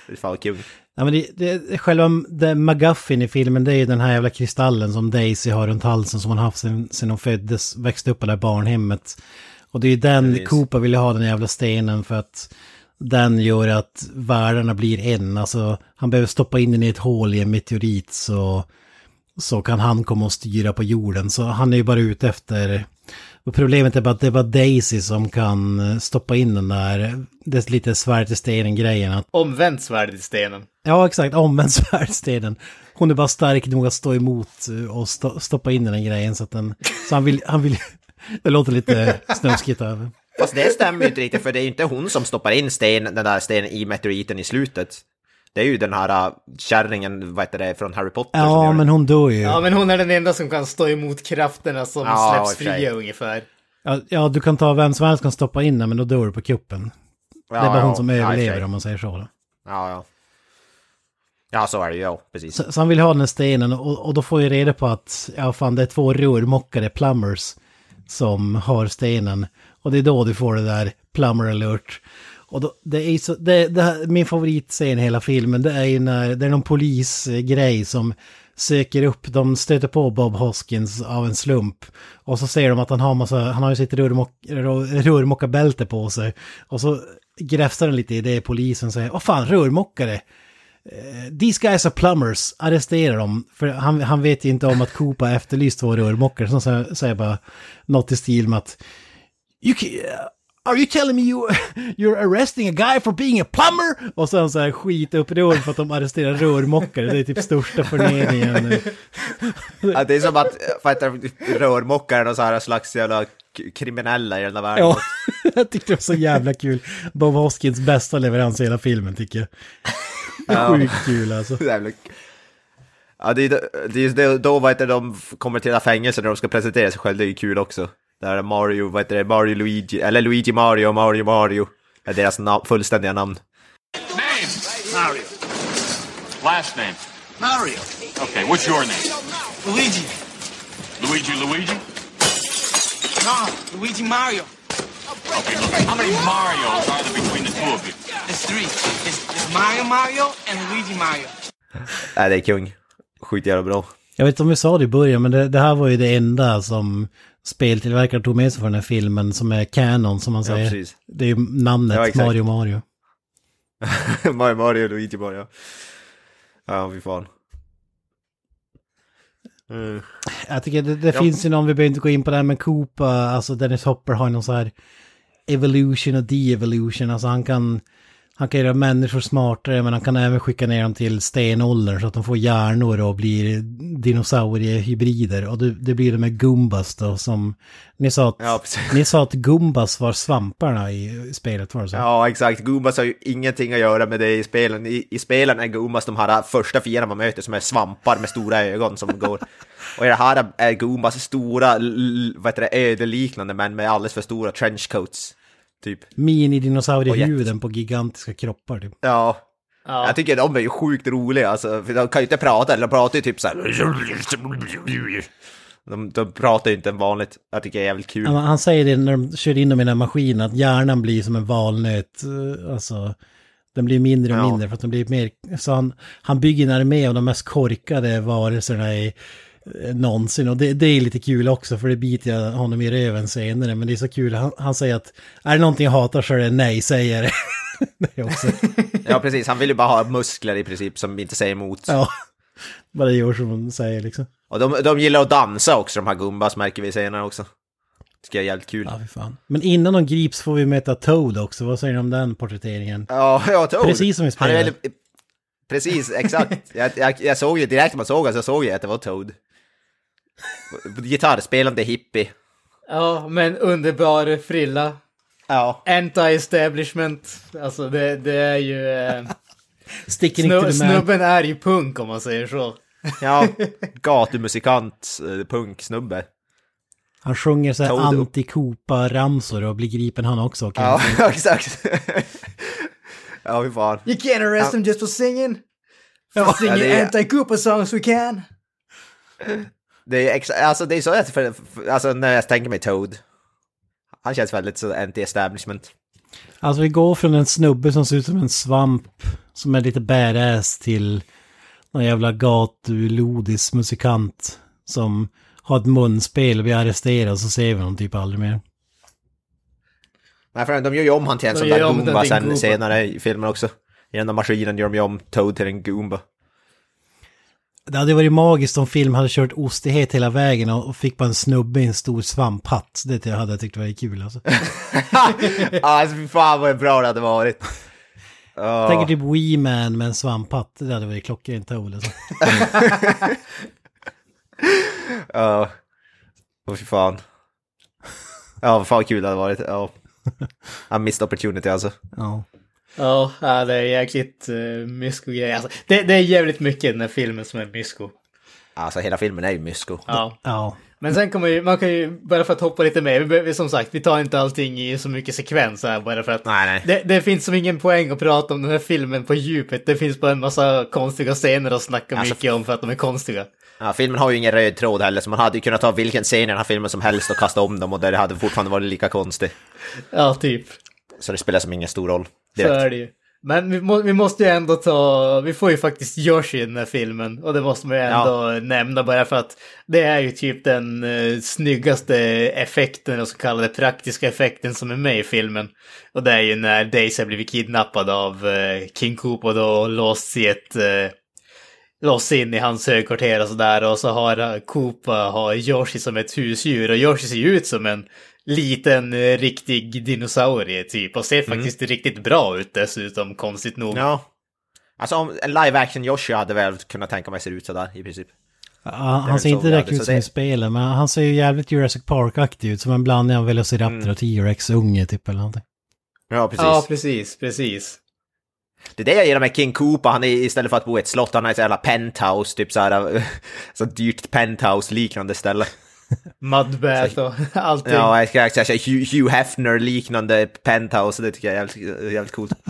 Det är fan kul. Ja men det, det, själva det McGuffin i filmen det är ju den här jävla kristallen som Daisy har runt halsen som hon haft sen, sen hon föddes, växte upp på det här barnhemmet. Och det är ju den, Precis. Cooper vill ju ha den jävla stenen för att den gör att världarna blir en. Alltså han behöver stoppa in den i ett hål i en meteorit så, så kan han komma och styra på jorden. Så han är ju bara ute efter... Och problemet är bara att det är bara Daisy som kan stoppa in den där, det är lite svärd i stenen-grejen. Omvänt svärd i stenen. Ja, exakt. Omvänd svärdstenen. Hon är bara stark nog att stå emot eh, och sto stoppa in den grejen så att den... Så han vill... Han vill det låter lite snuskigt över. Fast det stämmer ju inte riktigt för det är ju inte hon som stoppar in sten, den där stenen i meteoriten i slutet. Det är ju den här uh, kärringen, vad heter det, från Harry Potter Ja, men hon dör ju. Ja, men hon är den enda som kan stå emot krafterna som Ja, släpps fria ungefär. Ja, ja, du kan ta vem som helst kan stoppa in den, men då dör du på kuppen. Ja, det är bara ja, hon som överlever om man säger så. Då. Ja, ja. Ja, så är det ju, ja, precis. Så, så han vill ha den här stenen och, och då får jag reda på att, ja fan det är två rörmokare, plumbers, som har stenen. Och det är då du får det där plumber alert. Och då, det är så, det, det här, min favoritscen i hela filmen, det är ju när det är någon polisgrej som söker upp, de stöter på Bob Hoskins av en slump. Och så ser de att han har massa, han har ju sitt rörmock, rörmokarbälte på sig. Och så gräfsar den lite i det, polisen säger, vad fan, rörmokare? These guys are plumbers, arrestera dem. För han, han vet inte om att Coop har efterlyst två rörmokare. Så han säger bara något i stil med att... You can, are you telling me you, you're arresting a guy for being a plumber? Och sen så här skitupprörd för att de arresterar rörmokare. Det är typ största förnedringen. Ja, det är som att att rörmokare är någon så här slags jävla kriminella i den här världen. Ja, jag tyckte det var så jävla kul. Bob Hoskins bästa leverans i hela filmen tycker jag. Sjukt kul alltså. Ja, det är, det är då vad heter de kommer till det fängelset när de ska presentera sig själva, det är ju kul också. Där är Mario, vad heter det, Mario Luigi, eller Luigi Mario och Mario Mario är deras na- fullständiga namn. Name? Mario. Last name. Mario. Okay, what's your name? Luigi. Luigi Luigi? No, Luigi Mario. Okay, look, how many Marios are there between the two of you? It's three. It's, it's Mario Mario and Luigi Mario. Nej, det är kung. Sjukt jävla bra. Jag vet inte om vi sa det i början, men det, det här var ju det enda som speltillverkaren tog med sig för den här filmen som är canon som man säger. precis. det är ju namnet Ja. Mario Mario. Mario Mario Luigi Mario. Ja, fy fan. Mm. Jag tycker det, det Ja. finns ju någon, vi behöver inte gå in på det här, men Koopa, alltså Dennis Hopper har ju någon så här evolution och de-evolution, alltså han kan, han kan göra människor smartare, men han kan även skicka ner dem till stenåldern så att de får hjärnor och blir dinosauriehybrider. Och det, det blir det med Gumbas då, som ni sa att, Ja, ni sa att Gumbas var svamparna i spelet, var det så? Ja, exakt. Goombas har ju ingenting att göra med det i spelen. I, i spelen är Goombas de här första fienderna man möter som är svampar med stora ögon som går. Och det här är Goombas stora, vad heter det, ödeliknande men med alldeles för stora trenchcoats. Typ. Mini-dinosauriehuvuden på gigantiska kroppar typ. Ja. Ja. Jag tycker de är ju sjukt roliga, alltså, för de kan ju inte prata, eller de pratar ju typ så här. De, de pratar ju inte vanligt. Jag tycker det är jävligt kul. Han, han säger det när de kör in dem i den här maskinen, att hjärnan blir som en valnöt. eh, Alltså, den blir mindre och Ja. mindre för att den blir mer... Så han, han bygger en armé av de mest korkade varelserna i någonsin. Och det, det är lite kul också, för det biter jag honom i röven senare. Men det är så kul, han, han säger att är det någonting jag hatar så är det nej, säger det. också, Ja, precis. Han vill ju bara ha muskler i princip som inte säger emot. ja. Bara gör som hon säger liksom. Och de, de gillar att dansa också, de här Gumbas, märker vi senare också. Tycker jag är jävligt kul. Ja, fan. Men innan de grips får vi möta Toad också. Vad säger ni om den porträtteringen? Ja, ja, Toad. Precis som i spelet. Precis, exakt. Jag, jag, jag såg ju direkt man såg honom så såg jag att det var Toad. Gitarrspelande hippie. Ja, men underbar frilla. Ja. Anti-establishment. Alltså det, det är ju... Eh, Sticking snu, man. snubben är ju punk om man säger så. Ja, gatumusikant, eh, punksnubbe. Han sjunger så här anti-Kopa-ramsor och blir gripen han också. kan Ja, exakt. Ja, hur fan. You can't arrest him just for singing. For singing Ja, är- anti-Cooper songs we can. Det är, ex- alltså, det är så att, för, för, alltså när jag tänker mig Toad. Han känns väldigt så anti-establishment. Alltså vi går från en snubbe som ser ut som en svamp som är lite badass till någon jävla gatulodis musikant som har ett munspel och blir arresterad och så ser vi honom typ aldrig mer. Nej, för de gör ju om han till en De sån gör där Goomba sen senare i filmen också. I den där maskinen gör de ju om Toad till en Goomba. Det hade varit magiskt om film hade kört ostighet hela vägen och fick bara en snubbe i en stor svamphatt. Det hade jag tyckt var kul alltså. alltså fy fan vad bra det hade varit. Ja. Tänker typ Wee-Man med en svamphatt. Det hade varit klockrent Toad alltså. Ja. Åh fy fan. Ja, vad fan vad kul det hade varit. Ja. I missed opportunity alltså. Ja. Ja, ja, det är jäkligt uh, mysko-grej. Alltså, det, det är jävligt mycket i den här filmen som är mysko. Alltså hela filmen är ju mysko. Ja. Ja. Men sen kommer ju, man kan ju, bara för att hoppa lite mer, vi, som sagt, vi tar inte allting i så mycket sekvens här bara för att Nej, nej. Det, det finns som ingen poäng att prata om den här filmen på djupet. Det finns bara en massa konstiga scener att snacka Alltså- mycket om för att de är konstiga. Ja, filmen har ju ingen röd tråd heller, så man hade ju kunnat ta vilken scen i den här filmen som helst och kasta om dem och det hade fortfarande varit lika konstigt. Ja, typ. Så det spelar som ingen stor roll. Så är det ju. Men vi, må, vi måste ju ändå ta, vi får ju faktiskt Yoshi i den här filmen. Och det måste man ju ändå nämna bara för att det är ju typ den eh, snyggaste effekten och så kallade praktiska effekten som är med i filmen. Och det är ju när Daisy har blivit kidnappad av eh, King Koopa och då låsts i ett eh, låst in i hans högkvarter och sådär och så har Koopa har Yoshi som ett husdjur och Yoshi ser ju ut som en liten eh, riktig dinosaurie typ och ser faktiskt riktigt bra ut dessutom konstigt nog. Ja. Alltså om en live action Yoshi hade väl kunnat tänka mig ser ut sådär i princip. Ja, han ser inte direkt ut som det- i spelet, men han ser ju jävligt Jurassic Park-aktig ut. Som en blandning av Velociraptor Mm. och T-Rex-unge typ eller någonting. Ja, precis. Ja, precis, precis. Det är det jag gillar med King Koopa, han är istället för att bo i ett slott, han har ett jävla penthouse, typ såhär, så dyrt penthouse-liknande ställe. Mudbath och allting. Ja, jag ska jag ska säga Hugh Hugh Hefner-liknande penthouse, det tycker jag är jävligt, jävligt coolt.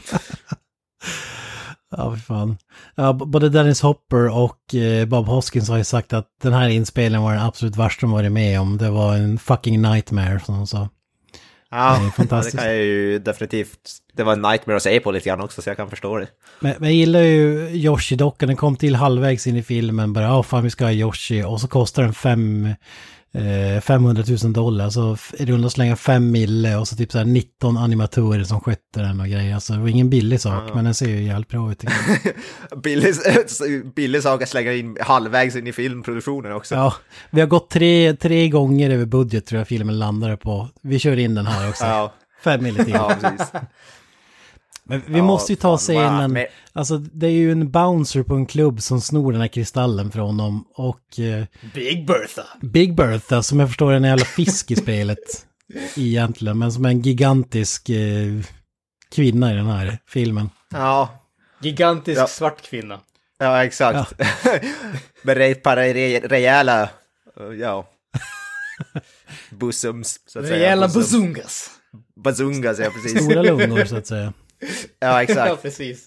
Ja, för fan. Ja, både Dennis Hopper och eh, Bob Hoskins har ju sagt att den här inspelningen var den absolut värsta de varit med om. Det var en fucking nightmare, som de sa. Ja, Det är fantastiskt. det kan jag ju definitivt, det var en nightmare att se på lite grann också, så jag kan förstå det. Men, men jag gillar ju Yoshi-dockan, den kom till halvvägs in i filmen, bara ja fan vi ska ha Yoshi, och så kostar den fem, eh, 500 000 dollar, så i runda slänga 5 mille och så typ så här 19 animatorer som skötte den och grejer. Alltså det var ingen billig sak, men den ser ju jävligt bra ut. Billig, billig sak att slänga in halvvägs in i filmproduktionen också. Ja, vi har gått tre, tre gånger över budget tror jag filmen landade på. Vi kör in den här också. Ja, Fem mille till. ja precis. Men vi Ja, måste ju ta fan, scenen, men- alltså det är ju en bouncer på en klubb som snor den här kristallen från dem och eh, Big Bertha. Big Bertha som jag förstår är en jävla fisk i spelet egentligen, men som är en gigantisk eh, kvinna i den här filmen. Ja, Gigantisk Ja. svart kvinna. ja exakt. Med re- ett par re- rejäla, uh, ja, busums, så att säga. Rejäla bazungas. Bazungas, ja precis. Stora lungor så att säga. Ja, Ja, exakt. precis.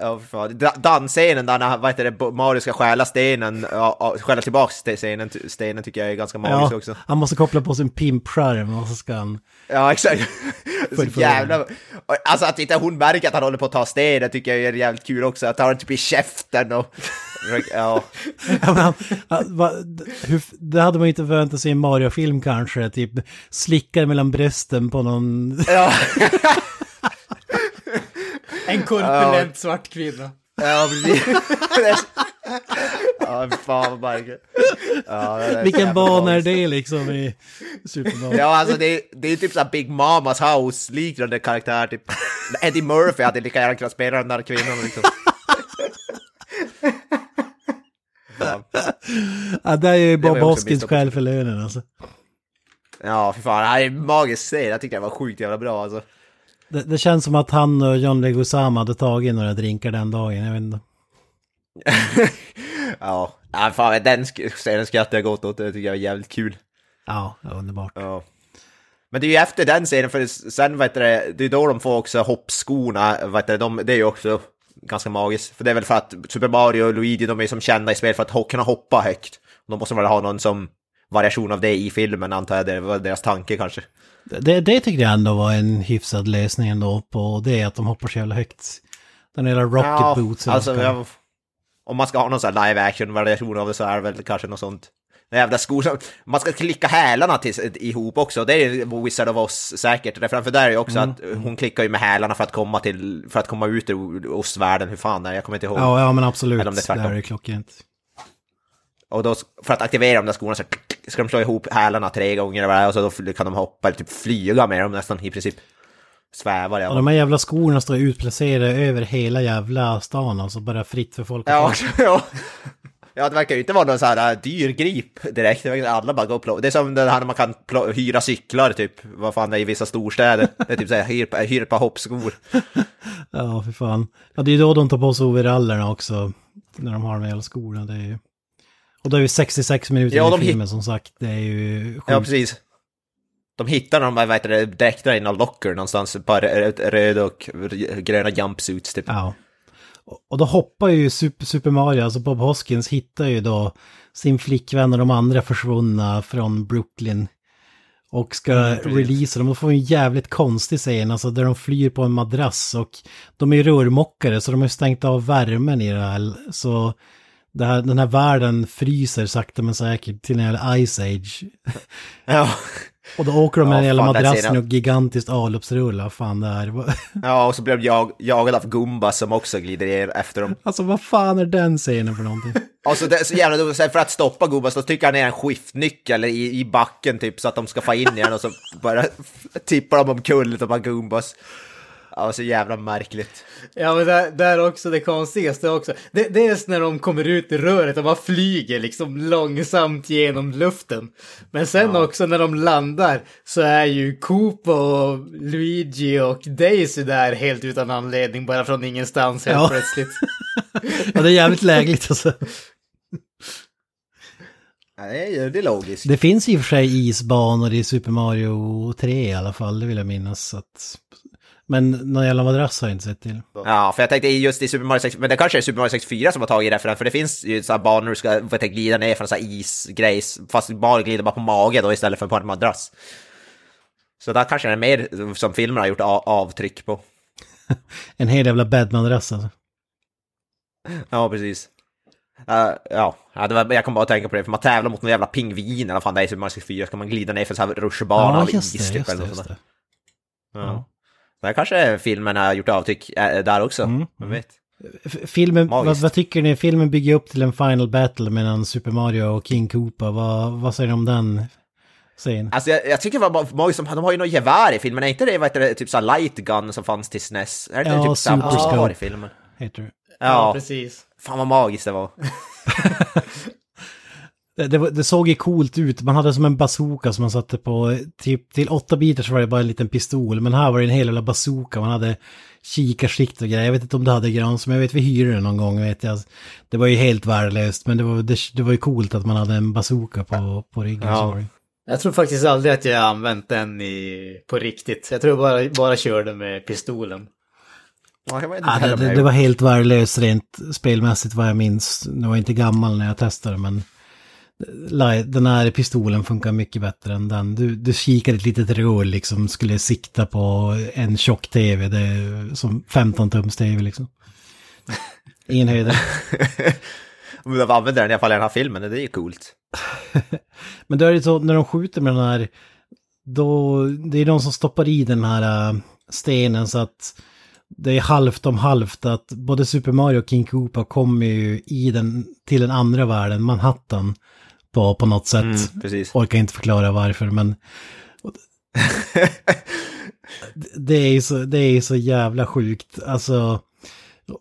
Ja, för fan. Da- Dansscenen där när, vad heter det, Mario ska stjäla stenen, ja, ja, stjäla tillbaks st- stenen, stenen tycker jag är ganska magisk Ja, också. han måste koppla på sin pimpskärm och så ska han... Ja, exakt. Så jävla... Alltså att inte hon märker att han håller på att ta stenen tycker jag är jävligt kul också. Att han har den typ i käften och... Ja, Ja, han, va, hur, det hade man ju inte förväntat sig i en Mario-film kanske, typ slickar mellan brösten på någon... ja, En korpulent svart kvinna. ja precis. Ja, fan vad märkligt. Ja, är Vilken bana är magiskt. det liksom i Super Mario? Ja, alltså det, det är typ såhär Big Mamas House-liknande karaktär, typ. Eddie Murphy hade lika gärna kunnat spela den där kvinnan liksom. Ja. Ja, det är ju Bob Hoskins skäl för lönen alltså. Ja, för fan, det här är en magisk. Jag tycker det var sjukt jävla bra alltså. Det, det känns som att han och John Leguizamo hade tagit några drinkar den dagen, jag vet inte. Ja, fan, den scenen skrattar jag gott åt. Det tycker jag är jävligt kul. Ja, underbart. Ja. Men det är ju efter den scenen, för sen vet du, det är då de får också hoppskorna, vet du, de, det är ju också ganska magiskt. För det är väl för att Super Mario och Luigi, de är som kända i spel för att kunna hoppa högt. De måste väl ha någon som variation av det i filmen, antar jag, det var deras tanke kanske. Det, det tyckte jag ändå var en hyfsad lösning ändå på det att de hoppar så jävla högt. Den hela rocket boots. eller alltså, jag, om man ska ha någon sån här live action variation av det så är det väl kanske något sånt. Den jävla som, man ska klicka hälarna till, ihop också, det är Wizard of Oz säkert. Det Framför där är ju också Mm. att hon klickar ju med hälarna för att komma till, för att komma ut ur Oz-världen, hur fan är det? Jag kommer inte ihåg. Ja, ja men absolut. Eller om det är det här är klockrent. Och då, för att aktivera de där skorna så ska de slå ihop hälarna tre gånger eller vad det är, och så då kan de hoppa eller typ flyga med dem nästan i princip. Svävar Och ja. de här jävla skorna står utplacerade över hela jävla stan, alltså bara fritt för folk att Ja, ja. Ja, det verkar ju inte vara någon sån här äh, dyr grip direkt. Alla bara gå och plocka. Det är som det här man kan hyra cyklar typ. Vad fan det är i vissa storstäder. Det är typ såhär, hyr, hyr ett par hoppskor. Ja, för fan. Ja, det är ju då de tar på sig overallerna också. När de har de jävla skorna. Det är ju... Och då är vi 66 minuter Ja, de i hit- filmen som sagt. Det är ju sjukt. Ja, precis. De hittar de vad heter det, dräkterna i någon locker någonstans, ett par rö- röda och gröna jumpsuits typ. Ja. Och- då hoppar ju Super, Super Mario, alltså Bob Hoskins hittar ju då sin flickvän och de andra försvunna från Brooklyn. Och ska releasa dem. Och får en jävligt konstig scen, alltså där de flyr på en madrass. Och de är ju rörmokare så de har ju stängt av värmen i det här. Så här, den här världen fryser sakta men säkert till en jävla Ice Age. Ja. Och då åker de med Ja, den jävla den madrassen och gigantiskt avloppsrulle, vad fan det är. ja, och så blir de jag, jagade av Gumba som också glider efter dem. Alltså vad fan är den scenen för någonting? Och så det är så jävla dumt, för att stoppa Gumba så trycker han ner en skiftnyckel i, i backen typ så att de ska få in igen och så bara tippar de omkull här Gumbas. Ja, så jävla märkligt. Ja men där, där också det konstigaste också. Det, dels när de kommer ut i röret och bara flyger liksom långsamt genom luften. Men sen också när de landar så är ju Koopa och Luigi och Daisy där helt utan anledning bara från ingenstans helt Ja. plötsligt. Ja, det är jävligt lägligt alltså. Ja, det, är, logiskt. Det finns i och för sig isbanor i Super Mario 3 i alla fall, det vill jag minnas. Så att... Men någon jävla madrass har jag inte sett till. Ja, för jag tänkte just i Super Mario 64, men det kanske är Super Mario 64 som har tagit referens, för det finns ju sådana banor du ska få glida ner från isgrejs, fast Mario glider bara på mage då istället för på en madrass. Så där kanske det är mer som filmen har gjort avtryck på. En hel jävla bäddmadrass alltså. Ja, precis. Uh, ja, ja det var, jag kom bara att tänka på det, för man tävlar mot någon jävla pingvin eller fan det är i Super Mario 64, ska man glida ner för så här rutschbana Ja, av is det, typ eller det, just sånt det. där. Ja. Där kanske filmen har gjort avtryck äh, där också, Mm, vem vet. Filmen, vad, vad tycker ni? Filmen bygger upp till en final battle mellan Super Mario och King Koopa. Vad, vad säger ni om den scenen? Alltså jag, jag tycker det var magiskt, som- de har ju något gevär i filmen, är inte det vad heter det, typ såhär light gun som fanns till SNES? Är det Ja, typ samma Super som var i Scope. filmen? Heter det. Ja, Ja, precis. fan vad magiskt det var. Det, det, det såg ju coolt ut. Man hade som en bazooka som man satte på, typ till 8 bitar så var det bara en liten pistol. Men här var det en hel jävla bazooka. Man hade kikarsikt och grejer. Jag vet inte om det hade grans, men jag vet vi hyrde den någon gång. Vet jag. Det var ju helt värdelöst, men det var, det, det var ju coolt att man hade en bazooka på, på ryggen. Ja. Jag tror faktiskt aldrig att jag använt den i, på riktigt. Jag tror bara, bara körde med pistolen. Ja, det, det, det var helt värdelöst rent spelmässigt vad jag minns. Nu var jag inte gammal när jag testade men den här pistolen funkar mycket bättre än den. Du, du kikade ett litet rör liksom, skulle sikta på en tjock tv, det är som 15 tums tv liksom. Ingen höjdare. Men de använder den i alla fall i den här filmen, det är ju coolt. Men då är det så, när de skjuter med den här, då, det är de som stoppar i den här äh, stenen så att det är halvt om halvt att både Super Mario och King Koopa kommer ju i den, till den andra världen, Manhattan, på, på något sätt. Mm, precis. Orkar inte förklara varför, men det är så, det är så jävla sjukt. Alltså,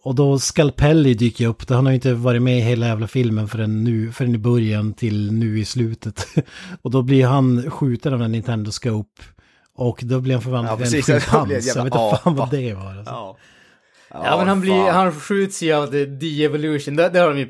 och då Scalpelli dyker upp, han har ju inte varit med i hela jävla filmen förrän, nu, förrän i början till nu i slutet. och då blir han skjuten av en Nintendo Scope. Och då blir han förvandlad Ja, till en schimpans. Jag vet inte fan vad det var. Alltså. Ja. Ja, men han, blir, fan. han skjuts ju av The De-Evolution. Det, det har de ju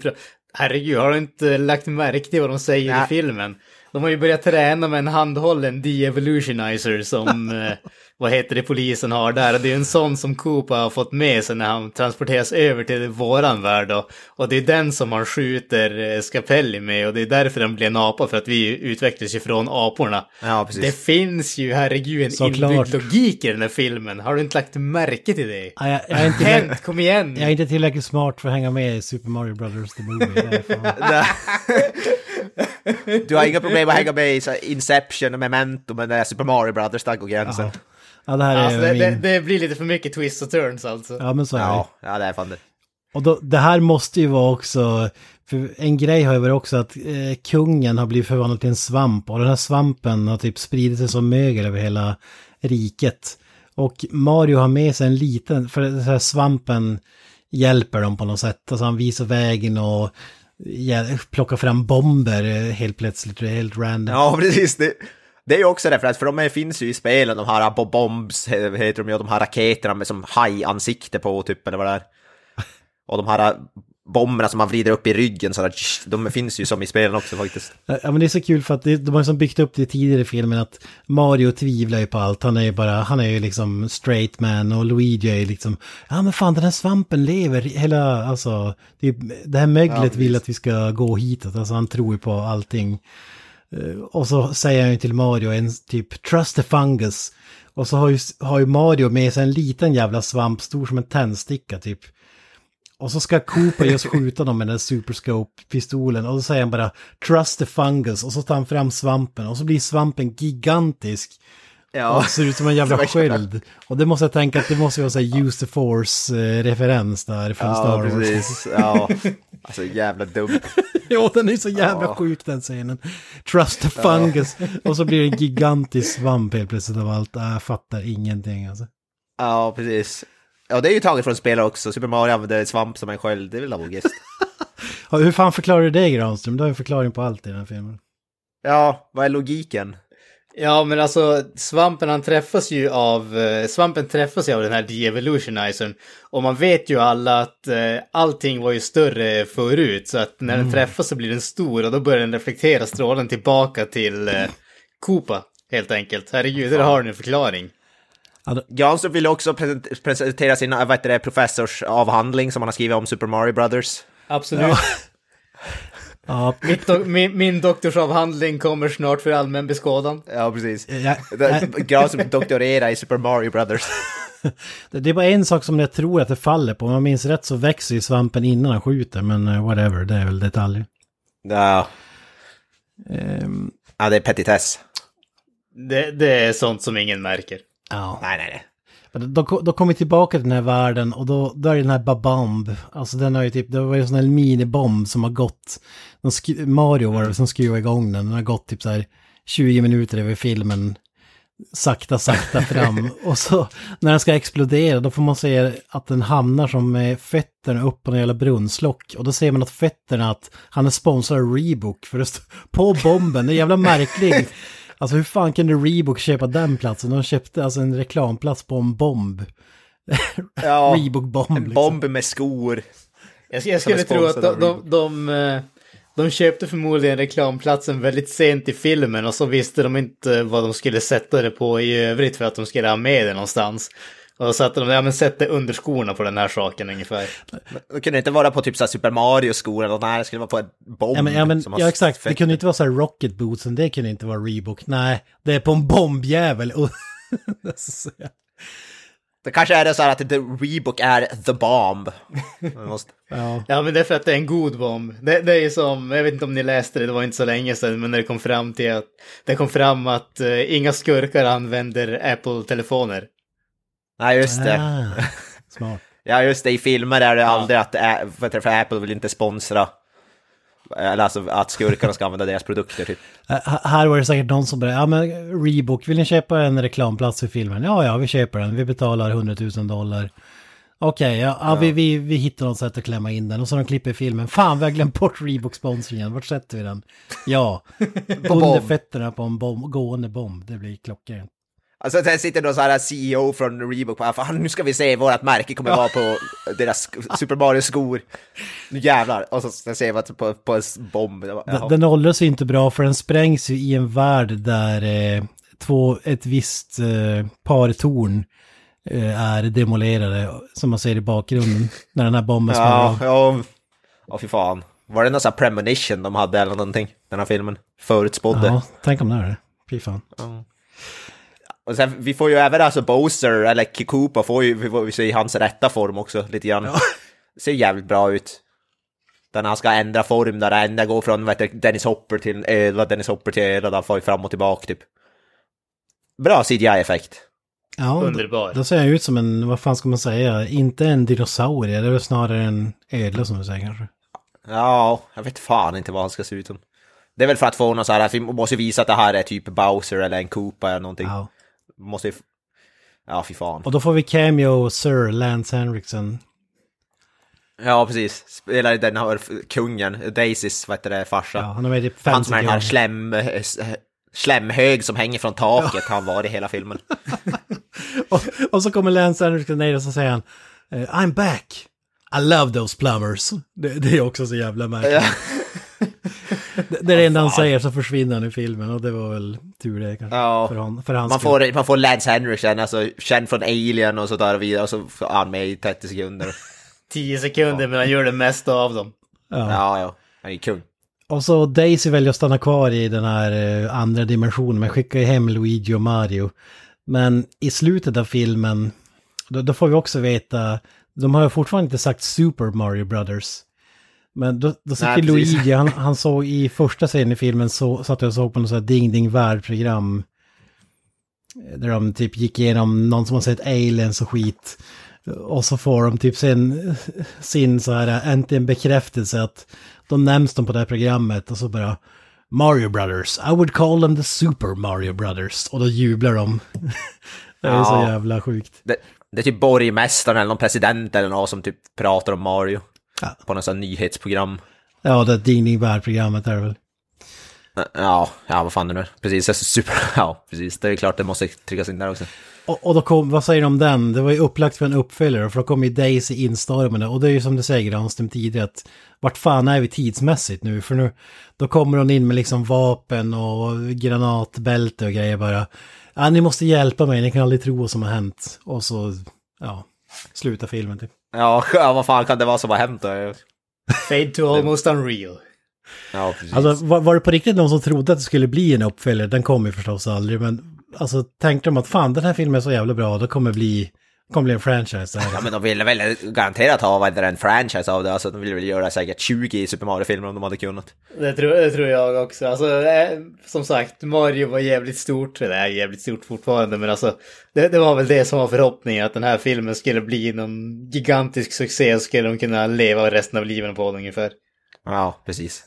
Herregud, har du inte lagt märke till vad de säger Nej. i filmen? De har ju börjat träna med en handhållen De-Evolutionizer som, eh, vad heter det, polisen har där. Och det är en sån som Koopa har fått med sig när han transporteras över till våran värld. då. Och det är den som han skjuter eh, Scapelli med och det är därför den blir en apa, för att vi utvecklas ju från aporna. Ja, precis. Det finns ju, herregud, en Såklart. inbyggd logik i den här filmen. Har du inte lagt märke till det? Ja, jag, jag, är inte Hänt, kom igen! jag är inte tillräckligt smart för att hänga med i Super Mario Brothers The Movie. Är. Du har inga problem att hänga med i Inception och Memento, men det är Super Mario Brothers, där går gränsen. Ja. Ja, det här är Alltså, det, min... det, det blir lite för mycket twists och turns alltså. Ja, men så är det. Ja, ja, det är fan det. Och då, det här måste ju vara också, för en grej har ju varit också att eh, kungen har blivit förvandlad till en svamp och den här svampen har typ spridit sig som mögel över hela riket. Och Mario har med sig en liten, för den här svampen hjälper dem på något sätt. Alltså han visar vägen och plocka fram bomber eh, helt plötsligt, det är helt random. Ja, precis. Det, det är ju också referens, för de finns ju i spelen, de här bombs, heter de ju, de här raketerna med som hajansikte på typ, eller vad det är. Och de här bomberna som man vrider upp i ryggen, så där, de finns ju som i spelen också faktiskt. Ja men det är så kul för att det, de har liksom byggt upp det tidigare i filmen att Mario tvivlar ju på allt. Han är ju bara, han är ju liksom straight man och Luigi är ju liksom, ja men fan den här svampen lever, hela, alltså, det, det här möglet vill att vi ska gå hitåt, alltså han tror ju på allting. Eh, Och så säger han ju till Mario en typ trust the fungus. Och så har ju, har ju Mario med sig en liten jävla svamp, stor som en tändsticka typ. Och så ska Cooper just skjuta dem med den superscope-pistolen och då säger han bara trust the fungus och så tar han fram svampen och så blir svampen gigantisk. Ja. Och ser ut som en jävla sköld. Och det måste jag tänka att det måste vara så här use the force-referens där från Star Ja, Wars. precis. Ja. Alltså jävla dumt. Jo, den är så jävla Ja. sjuk den scenen. Trust the fungus. Och så blir det en gigantisk svamp helt plötsligt av allt. Äh, Jag fattar ingenting alltså. Ja, precis. Ja, det är ju taget från spel också. Super Mario använder svamp som en sköld, det är väl logiskt. Ja, Hur fan förklarar du det Granström? Du har ju en förklaring på allt i den här filmen. Ja, vad är logiken? Ja, men alltså svampen han träffas ju av, eh, svampen träffas ju av den här de-evolutionizern. Och man vet ju alla att eh, allting var ju större förut, så att när den träffas så blir den stor och då börjar den reflektera strålen tillbaka till eh, Koopa, helt enkelt. Herregud, där har ni en förklaring. Granström vill också present- presentera sin vad heter det, professorsavhandling som han har skrivit om Super Mario Brothers. Absolut. Ja, Mitt do- min, min doktorsavhandling kommer snart för allmän beskådan. Ja, precis. ja, Granström doktorerar i Super Mario Brothers. det är bara en sak som jag tror att det faller på. Om jag minns rätt så växer ju svampen innan han skjuter, men eh, whatever, det är väl detaljer. Ja, Ehm, ja det är petitess. Det, det är sånt som ingen märker. Ja. Nej, nej, nej. Men Då, då kommer vi tillbaka till den här världen och då, då är det den här Babamb. Alltså den har ju typ, det var ju en sån här minibomb som har gått. Mario var det som skruvade igång den. Den har gått typ så här 20 minuter över filmen. Sakta, sakta fram. och så när den ska explodera då får man se att den hamnar som med fötterna upp på en jävla brunnslock. Och då ser man att fötterna, att han är sponsrad av Reebok. För det står på bomben, det är jävla märkligt. Alltså hur fan kunde Reebok köpa den platsen? De köpte alltså en reklamplats på en bomb. Ja, Reebok-bomb. en liksom. bomb med skor. Jag, jag skulle tro att de, de, de, eh, de köpte förmodligen reklamplatsen väldigt sent i filmen och så visste de inte vad de skulle sätta det på i övrigt för att de skulle ha med det någonstans. Och då satte de, ja men sätt under skorna på den här saken ungefär. Det kunde inte vara på typ så här Super Mario-skor eller nej, det skulle vara på en bomb. Ja men, ja, men ja exakt, det kunde inte vara så här rocket bootsen, det kunde inte vara Reebok. Nej, det är på en bombjävel. Det kanske är det så här att the Reebok är the bomb. Måste... ja. Ja men det är för att det är en god bomb. Det, det är ju som, jag vet inte om ni läste det, det var inte så länge sedan, men när det kom fram till att det kom fram att eh, inga skurkar använder Apple-telefoner. Nej, just det. Ah, smart. Ja, just det. I filmer är det aldrig att för Apple vill inte sponsra. Eller alltså att skurkarna ska använda deras produkter typ. Här var det säkert någon som började, ja men Reebok, vill ni köpa en reklamplats för filmen? Ja, ja, vi köper den, vi betalar 100 000 dollar. Okej, ja, ja, Vi, vi, vi hittar något sätt att klämma in den och så de klipper filmen. Fan, vi har glömt bort Reebok-sponsringen, vart sätter vi den? Ja, under fötterna på en bomb, gående bomb, det blir klockrent. Alltså sen sitter då så här CEO från Reebok och fan nu ska vi se, vårt märke kommer vara på deras Super Mario-skor. Nu jävlar. Och så sen ser att på, på en bomb. Den, den åldras ju inte bra för den sprängs ju i en värld där eh, två, ett visst eh, par torn eh, är demolerade, som man ser i bakgrunden, när den här bomben smäller Ja, ja, ja fy fan. Var det någon sån här premonition de hade eller någonting? Den här filmen. Förutspådde. Ja, tänk om det är det. Fy fan. Och sen, vi får ju även alltså Bowser, eller Kikupa, får ju, vi får vi se i hans rätta form också lite grann. Ser jävligt bra ut. Där när han ska ändra form, där det ändå går från vet du, Dennis Hopper till en ödla, Dennis Hopper till ödla, där får ju fram och tillbaka typ. Bra CGI-effekt. Ja, Underbar. Då, då ser jag ut som en, vad fan ska man säga, inte en dinosaurie, det är väl snarare en ödla som du säger kanske. Ja, jag vet fan inte vad han ska se ut som. Det är väl för att få någon så här, att vi måste visa att det här är typ Bowser eller en Koopa eller någonting. Ja. Måste ju... Ja, fy fan. Och då får vi cameo Sir Lance Henriksen. Ja, precis. Spelar den här kungen, Daisys, vad heter det, farsa. Ja, han har med typ Han som är den här 50 slem, slemhög som hänger från taket, han var i hela filmen. och, och så kommer Lance Henriksen ner och så säger han eh, I'm back. I love those plumbers. Det, det är också så jävla märkligt. det, det är det enda han säger så försvinner han i filmen och det var väl tur det kanske. Ja. För, han, för hans Man skull. får, man får Lance Henriksen, alltså känd från Alien och så där och vidare, och så är han med i 30 sekunder. 10 sekunder men han gör det mesta av dem. Ja. Ja, ja, han är kung. Och så Daisy väljer att stanna kvar i den här eh, andra dimensionen, men skickar ju hem Luigi och Mario. Men i slutet av filmen, då, då får vi också veta, de har ju fortfarande inte sagt Super Mario Brothers. Men då, då sitter Nej. Luigi, han, han såg i första scenen i filmen, så satt jag och såg på något sånt här Ding Ding Värld-program. eh, Där de typ gick igenom någon som har sett aliens och skit. Och så får de typ sin, sin så här äntligen bekräftelse att de nämns de på det här programmet och så bara Mario Brothers, I would call them the Super Mario Brothers. Och då jublar de. det är så Ja. jävla sjukt. Det, det är typ borgmästaren eller någon president eller någon som typ pratar om Mario. Ja. På något sånt nyhetsprogram. Ja, det Ding Ding Värld-programmet är det väl. Ja, ja vad fan det nu. Precis, det är super, ja precis. Det är klart det måste tryckas in där också. Och, och då kom, vad säger de om den? Det var ju upplagt för en uppföljare, för då kom ju Daisy instormande. Och det är ju som du säger, Granström, tidigare, att vart fan är vi tidsmässigt nu? För nu, då kommer hon in med liksom vapen och granatbälte och grejer bara. Ja, ni måste hjälpa mig, ni kan aldrig tro vad som har hänt. Och så, ja, slutar filmen typ. Ja, vad fan kan det vara som har hänt då? Fade to almost unreal. Ja, precis. Alltså var, var det på riktigt någon som trodde att det skulle bli en uppföljare? Den kom ju förstås aldrig, men alltså tänkte de att fan den här filmen är så jävla bra, det kommer bli, kommer bli en franchise. Det här. Ja men de ville väl garanterat ha det, en franchise av det, alltså de ville väl göra säkert 20 Super Mario-filmer om de hade kunnat. Det tror, det tror jag också. Alltså, eh, som sagt, Mario var jävligt stort. Det är jävligt stort fortfarande, men alltså det, det var väl det som var förhoppningen, att den här filmen skulle bli någon gigantisk succé och skulle de kunna leva resten av livet på den ungefär. Ja, precis.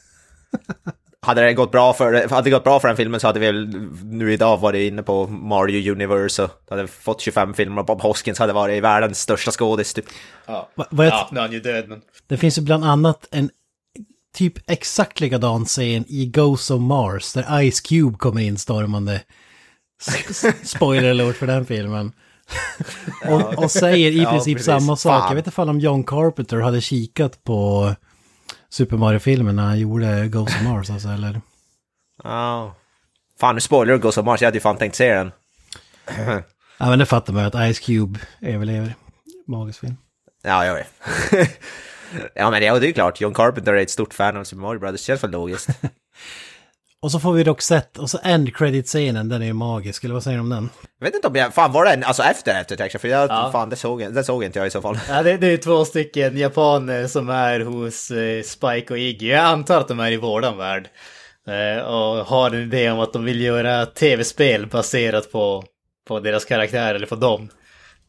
hade det gått bra för, hade det gått bra för den filmen så hade vi väl nu idag varit inne på Mario Universe och hade fått 25 filmer och Bob Hoskins hade varit världens största skådis typ. Ja, Va- vad jag- ja nu är han ju död, men... Det finns ju bland annat en typ exakt likadan scen i Ghost of Mars där Ice Cube kommer in stormande. Spoiler alert för den filmen. och, och säger i Ja, princip precis. samma sak. Fan. Jag vet inte om John Carpenter hade kikat på Super Mario-filmen när han gjorde Ghost of Mars alltså, eller? Ja. Fan nu spoiler du Ghost of Mars, jag hade ju fan tänkt se den. Ja men det fattar man ju att Ice Cube överlever. Magisk film. Ja, jag vet. ja men ja, det är ju klart, John Carpenter är ett stort fan av Super Mario Brothers, känns väl logiskt. Och så får vi dock sett, och så end credit-scenen, den är ju magisk, eller vad säger du om den? Jag vet inte om jag, fan var den, alltså efter After för jag, Ja. fan det såg, det såg inte jag i så fall. Ja, det, det är två stycken japaner som är hos eh, Spike och Iggy. Jag antar att de är i våran värld. Eh, och har en idé om att de vill göra tv-spel baserat på, på deras karaktär eller på dem.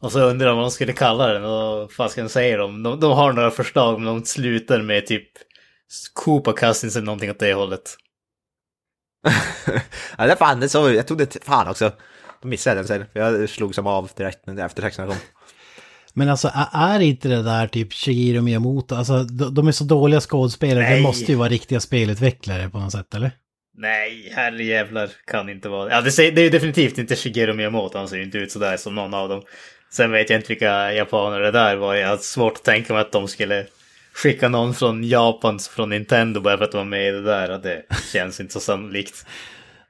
Och så undrar de vad de skulle kalla den och vad ska de säga? De, de har några förslag men de slutar med typ Koopa Cousins eller någonting åt det hållet. ja, det fan, det såg, jag tog det, fan också. Då missade jag den sen, för jag slog som av direkt när eftertexterna kom. Men alltså är inte det där typ Shigeru Miyamoto, alltså de, de är så dåliga skådespelare, det Nej. måste ju vara riktiga spelutvecklare på något sätt eller? Nej, herrejävlar kan inte vara Ja, det, säger, det är ju definitivt inte Shigeru Miyamoto, han ser ju inte ut sådär som någon av dem. Sen vet jag inte vilka japaner det där var, jag har svårt att tänka mig att de skulle skicka någon från Japan, från Nintendo bara för att vara med i det där. Det känns inte så sannolikt.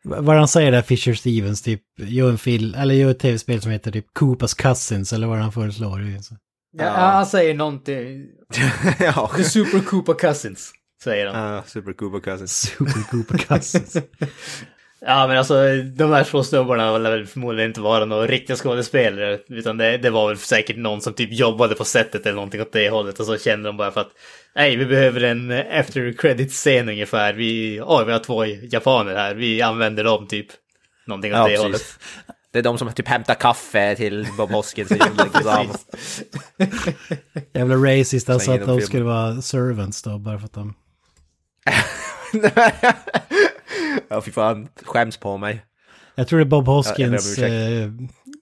Vad han säger där, Fisher Stevens, typ, gör en film, eller gör ett tv-spel som heter typ Koopas Cousins, eller vad han föreslår. så. Ja, han säger någonting. ja. The Super Koopa Cousins, säger han. Ja, Super Koopa Cousins. Super Koopa Cousins. Ja men alltså de här två snubbarna var väl förmodligen inte vara några riktiga skådespelare. Utan det, det var väl säkert någon som typ jobbade på sättet eller någonting åt det hållet. Och så kände de bara för att nej vi behöver en after credit scen ungefär. Vi, oj vi har två japaner här, vi använder dem typ. Någonting åt Ja, det precis. hållet. Det är de som typ hämtar kaffe till Bob Hoskins. Jävla racist, alltså att de skulle vara servants då, bara för att de... ja, fy fan, skäms på mig. Jag tror det är Bob Hoskins, om eh,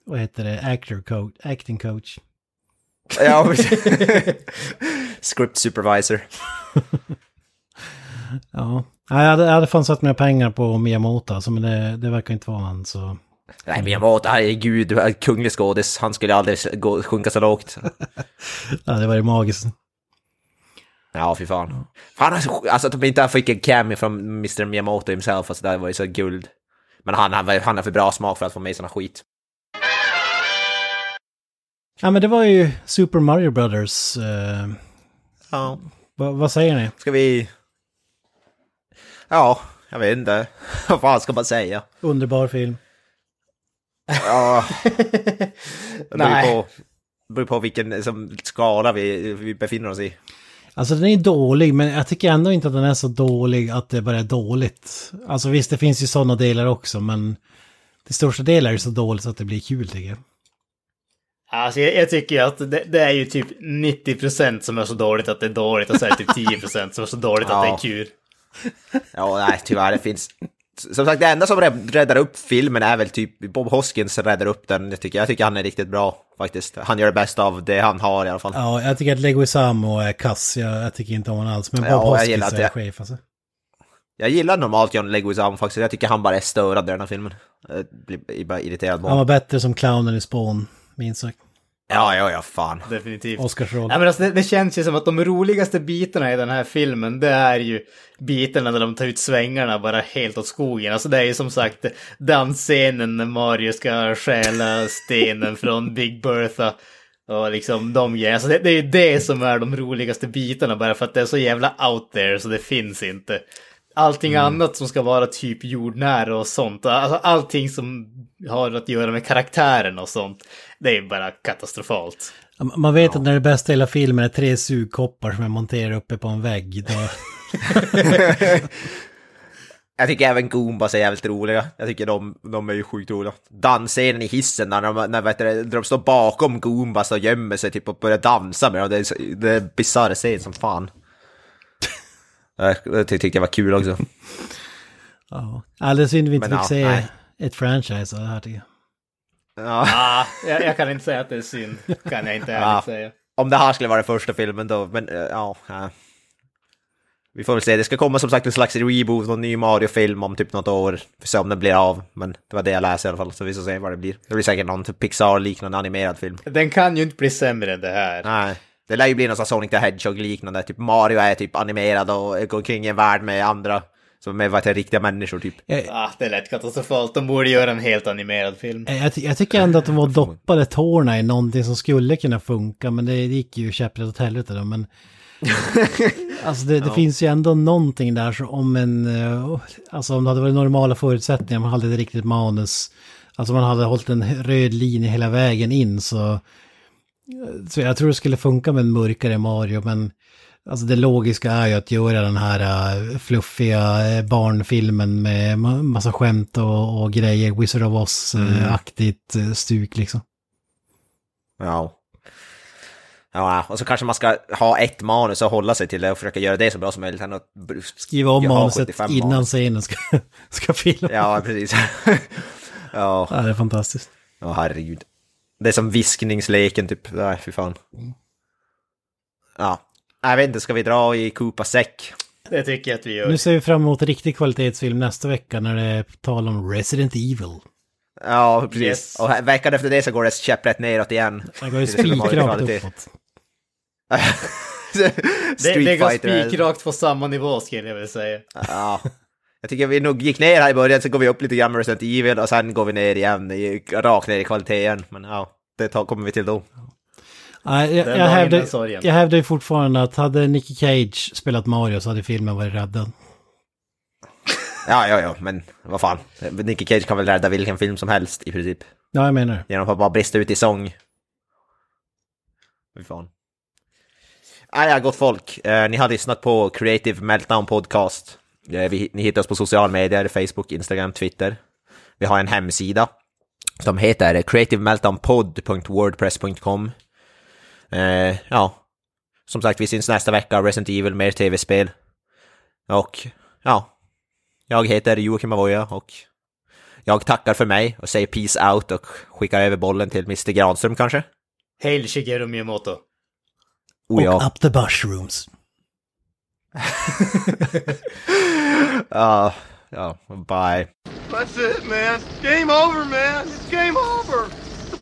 vad heter det, actor coach, acting coach. Ja. Script supervisor. Ja, Ja, jag hade, jag hade fan satt mina pengar på Miyamoto, alltså, men det, det verkar inte vara han så... Nej, Miyamoto, herregud, kunglig skådis. Han skulle aldrig gå, sjunka så lågt. Ja, det var ju magiskt. Ja, fy fan. Fan, alltså, alltså att de inte fick en cameo från Mr Miyamoto himself, alltså det var ju så guld. Men han, han, han har för bra smak för att få med såna skit. Ja men det var ju Super Mario Brothers. eh, Ja. vad- vad säger ni? Ska vi... Ja, jag vet inte. Vad fan ska man säga? Underbar film. Ja, det beror Nej. på, beror på vilken som, skala vi, vi befinner oss i. Alltså den är dålig men jag tycker ändå inte att den är så dålig att det bara är dåligt. Alltså visst det finns ju sådana delar också men till största delen är det så dåligt så att det blir kul tycker jag. Alltså jag, jag tycker att det, det är ju typ 90% som är så dåligt att det är dåligt och så är det typ 10% som är så dåligt att det är kul. Ja, nej, tyvärr, det finns... Som sagt, det enda som rä- räddar upp filmen är väl typ Bob Hoskins räddar upp den. Jag tycker, jag tycker han är riktigt bra faktiskt. Han gör det bästa av det han har i alla fall. Ja, jag tycker att Leguizamo är kass. Jag, jag tycker inte om honom alls. Men Bob Ja, jag Hoskins är det. chef alltså. Jag gillar normalt John Leguizamo faktiskt. Jag tycker han bara är störande i den här filmen. Jag blir bara irriterad på Han var honom. bättre som clownen i Spawn, minst sagt. Ja, ja, ja, fan. Definitivt. Oscarsroll. Ja, men alltså, det, det känns ju som att de roligaste bitarna i den här filmen, det är ju bitarna där de tar ut svängarna bara helt åt skogen. Alltså det är ju som sagt dansscenen när Mario ska stjäla stenen från Big Bertha. Och liksom de grejerna. Alltså det, det är ju det som är de roligaste bitarna bara för att det är så jävla out there så det finns inte. Allting annat som ska vara typ jordnära och sånt, alltså allting som har att göra med karaktären och sånt, det är bara katastrofalt. Ja, Man vet att när det bästa i hela filmen är tre sugkoppar som är monterade uppe på en vägg. Då... Jag tycker även Goombas är jävligt roliga. Jag tycker de, de är ju sjukt roliga. Dansscenen i hissen när de, när, vet du, de står bakom Goombas och gömmer sig typ och börjar dansa med dem. Det är, det är bisarr scen som fan. Det tyckte jag var kul också. Ja, Alldeles synd vi inte Men fick ja, se nej. ett franchise av det här tycker jag. Ja. Ah, jag, jag kan inte säga att det är synd. Kan jag inte ärligt Ja. säga. Om det här skulle vara den första filmen då, men eh, ja. ja. Vi får väl se, det ska komma som sagt en slags reboot, någon ny Mario-film om typ något år. Vi får se om den blir av, men det var det jag läste i alla fall, så vi får se vad det blir. Det blir säkert någon typ Pixar-liknande animerad film. Den kan ju inte bli sämre än det här. Nej, det lär ju bli någon sån Sonic the Hedgehog-liknande, typ Mario är typ animerad och går omkring i en värld med andra, som är vad heter riktiga människor typ. Ah, det är lätt katastrofalt. De borde göra en helt animerad film. Eh, Jag, ty- jag tycker ändå att de var doppade tårna i någonting som skulle kunna funka, men det gick ju käpprätt åt helvete då. Men... alltså det, det finns ju ändå någonting där så om en... eh, Alltså om det hade varit normala förutsättningar, man hade ett riktigt manus. Alltså man hade hållit en röd linje hela vägen in så... Så jag tror det skulle funka med en mörkare Mario, men... Alltså det logiska är ju att göra den här eh, fluffiga eh, barnfilmen med ma- massa skämt och, och grejer, Wizard of Oz-aktigt eh, stuk liksom. Ja. Ja, och så kanske man ska ha ett manus och hålla sig till det och försöka göra det så bra som möjligt. att Skriva om manuset 75 innan manus. scenen ska, ska filmas. Ja, precis. ja, Ja, det är fantastiskt. ja, herregud. Det är som viskningsleken typ. Nej, fy fan. Ja, jag vet inte, ska vi dra i Koopa säck? Det tycker jag att vi gör. Nu ser vi fram emot riktig kvalitetsfilm nästa vecka när det är tal om Resident Evil. Ja, precis. Yes. Och veckan efter det så går det käpprätt neråt igen. Det går ju spikrakt uppåt. det, det går spikrakt på samma nivå skulle jag vilja säga. Ja. Jag tycker vi nog gick ner här i början, så går vi upp lite grann med Resident Evil och sen går vi ner igen, i, rakt ner i kvaliteten. Men ja, det tar, kommer vi till då. Nej, jag, jag, hävdar, jag ju fortfarande att hade Nicky Cage spelat Mario så hade filmen varit räddad. Ja, ja, ja, men vad fan. Nicky Cage kan väl rädda vilken film som helst i princip. Ja, jag menar. Genom att bara brista ut i sång. Fy fan. Ah, ja, gott folk. Eh, ni har lyssnat på Creative Meltdown Podcast. Eh, vi, ni hittar oss på sociala medier, Facebook, Instagram, Twitter. Vi har en hemsida som heter creativemeltdownpod.wordpress.com. Eh, ja, som sagt, vi syns nästa vecka. Resident Evil, mer tv-spel. Och ja, jag heter Joakim Avoya och jag tackar för mig och säger peace out och skickar över bollen till Mr Granström kanske? Hail Shigeru Miyamoto. Oh ja. Och up the mushrooms. Ja, ja, uh, oh, bye. That's it, man. Game over, man. It's game over.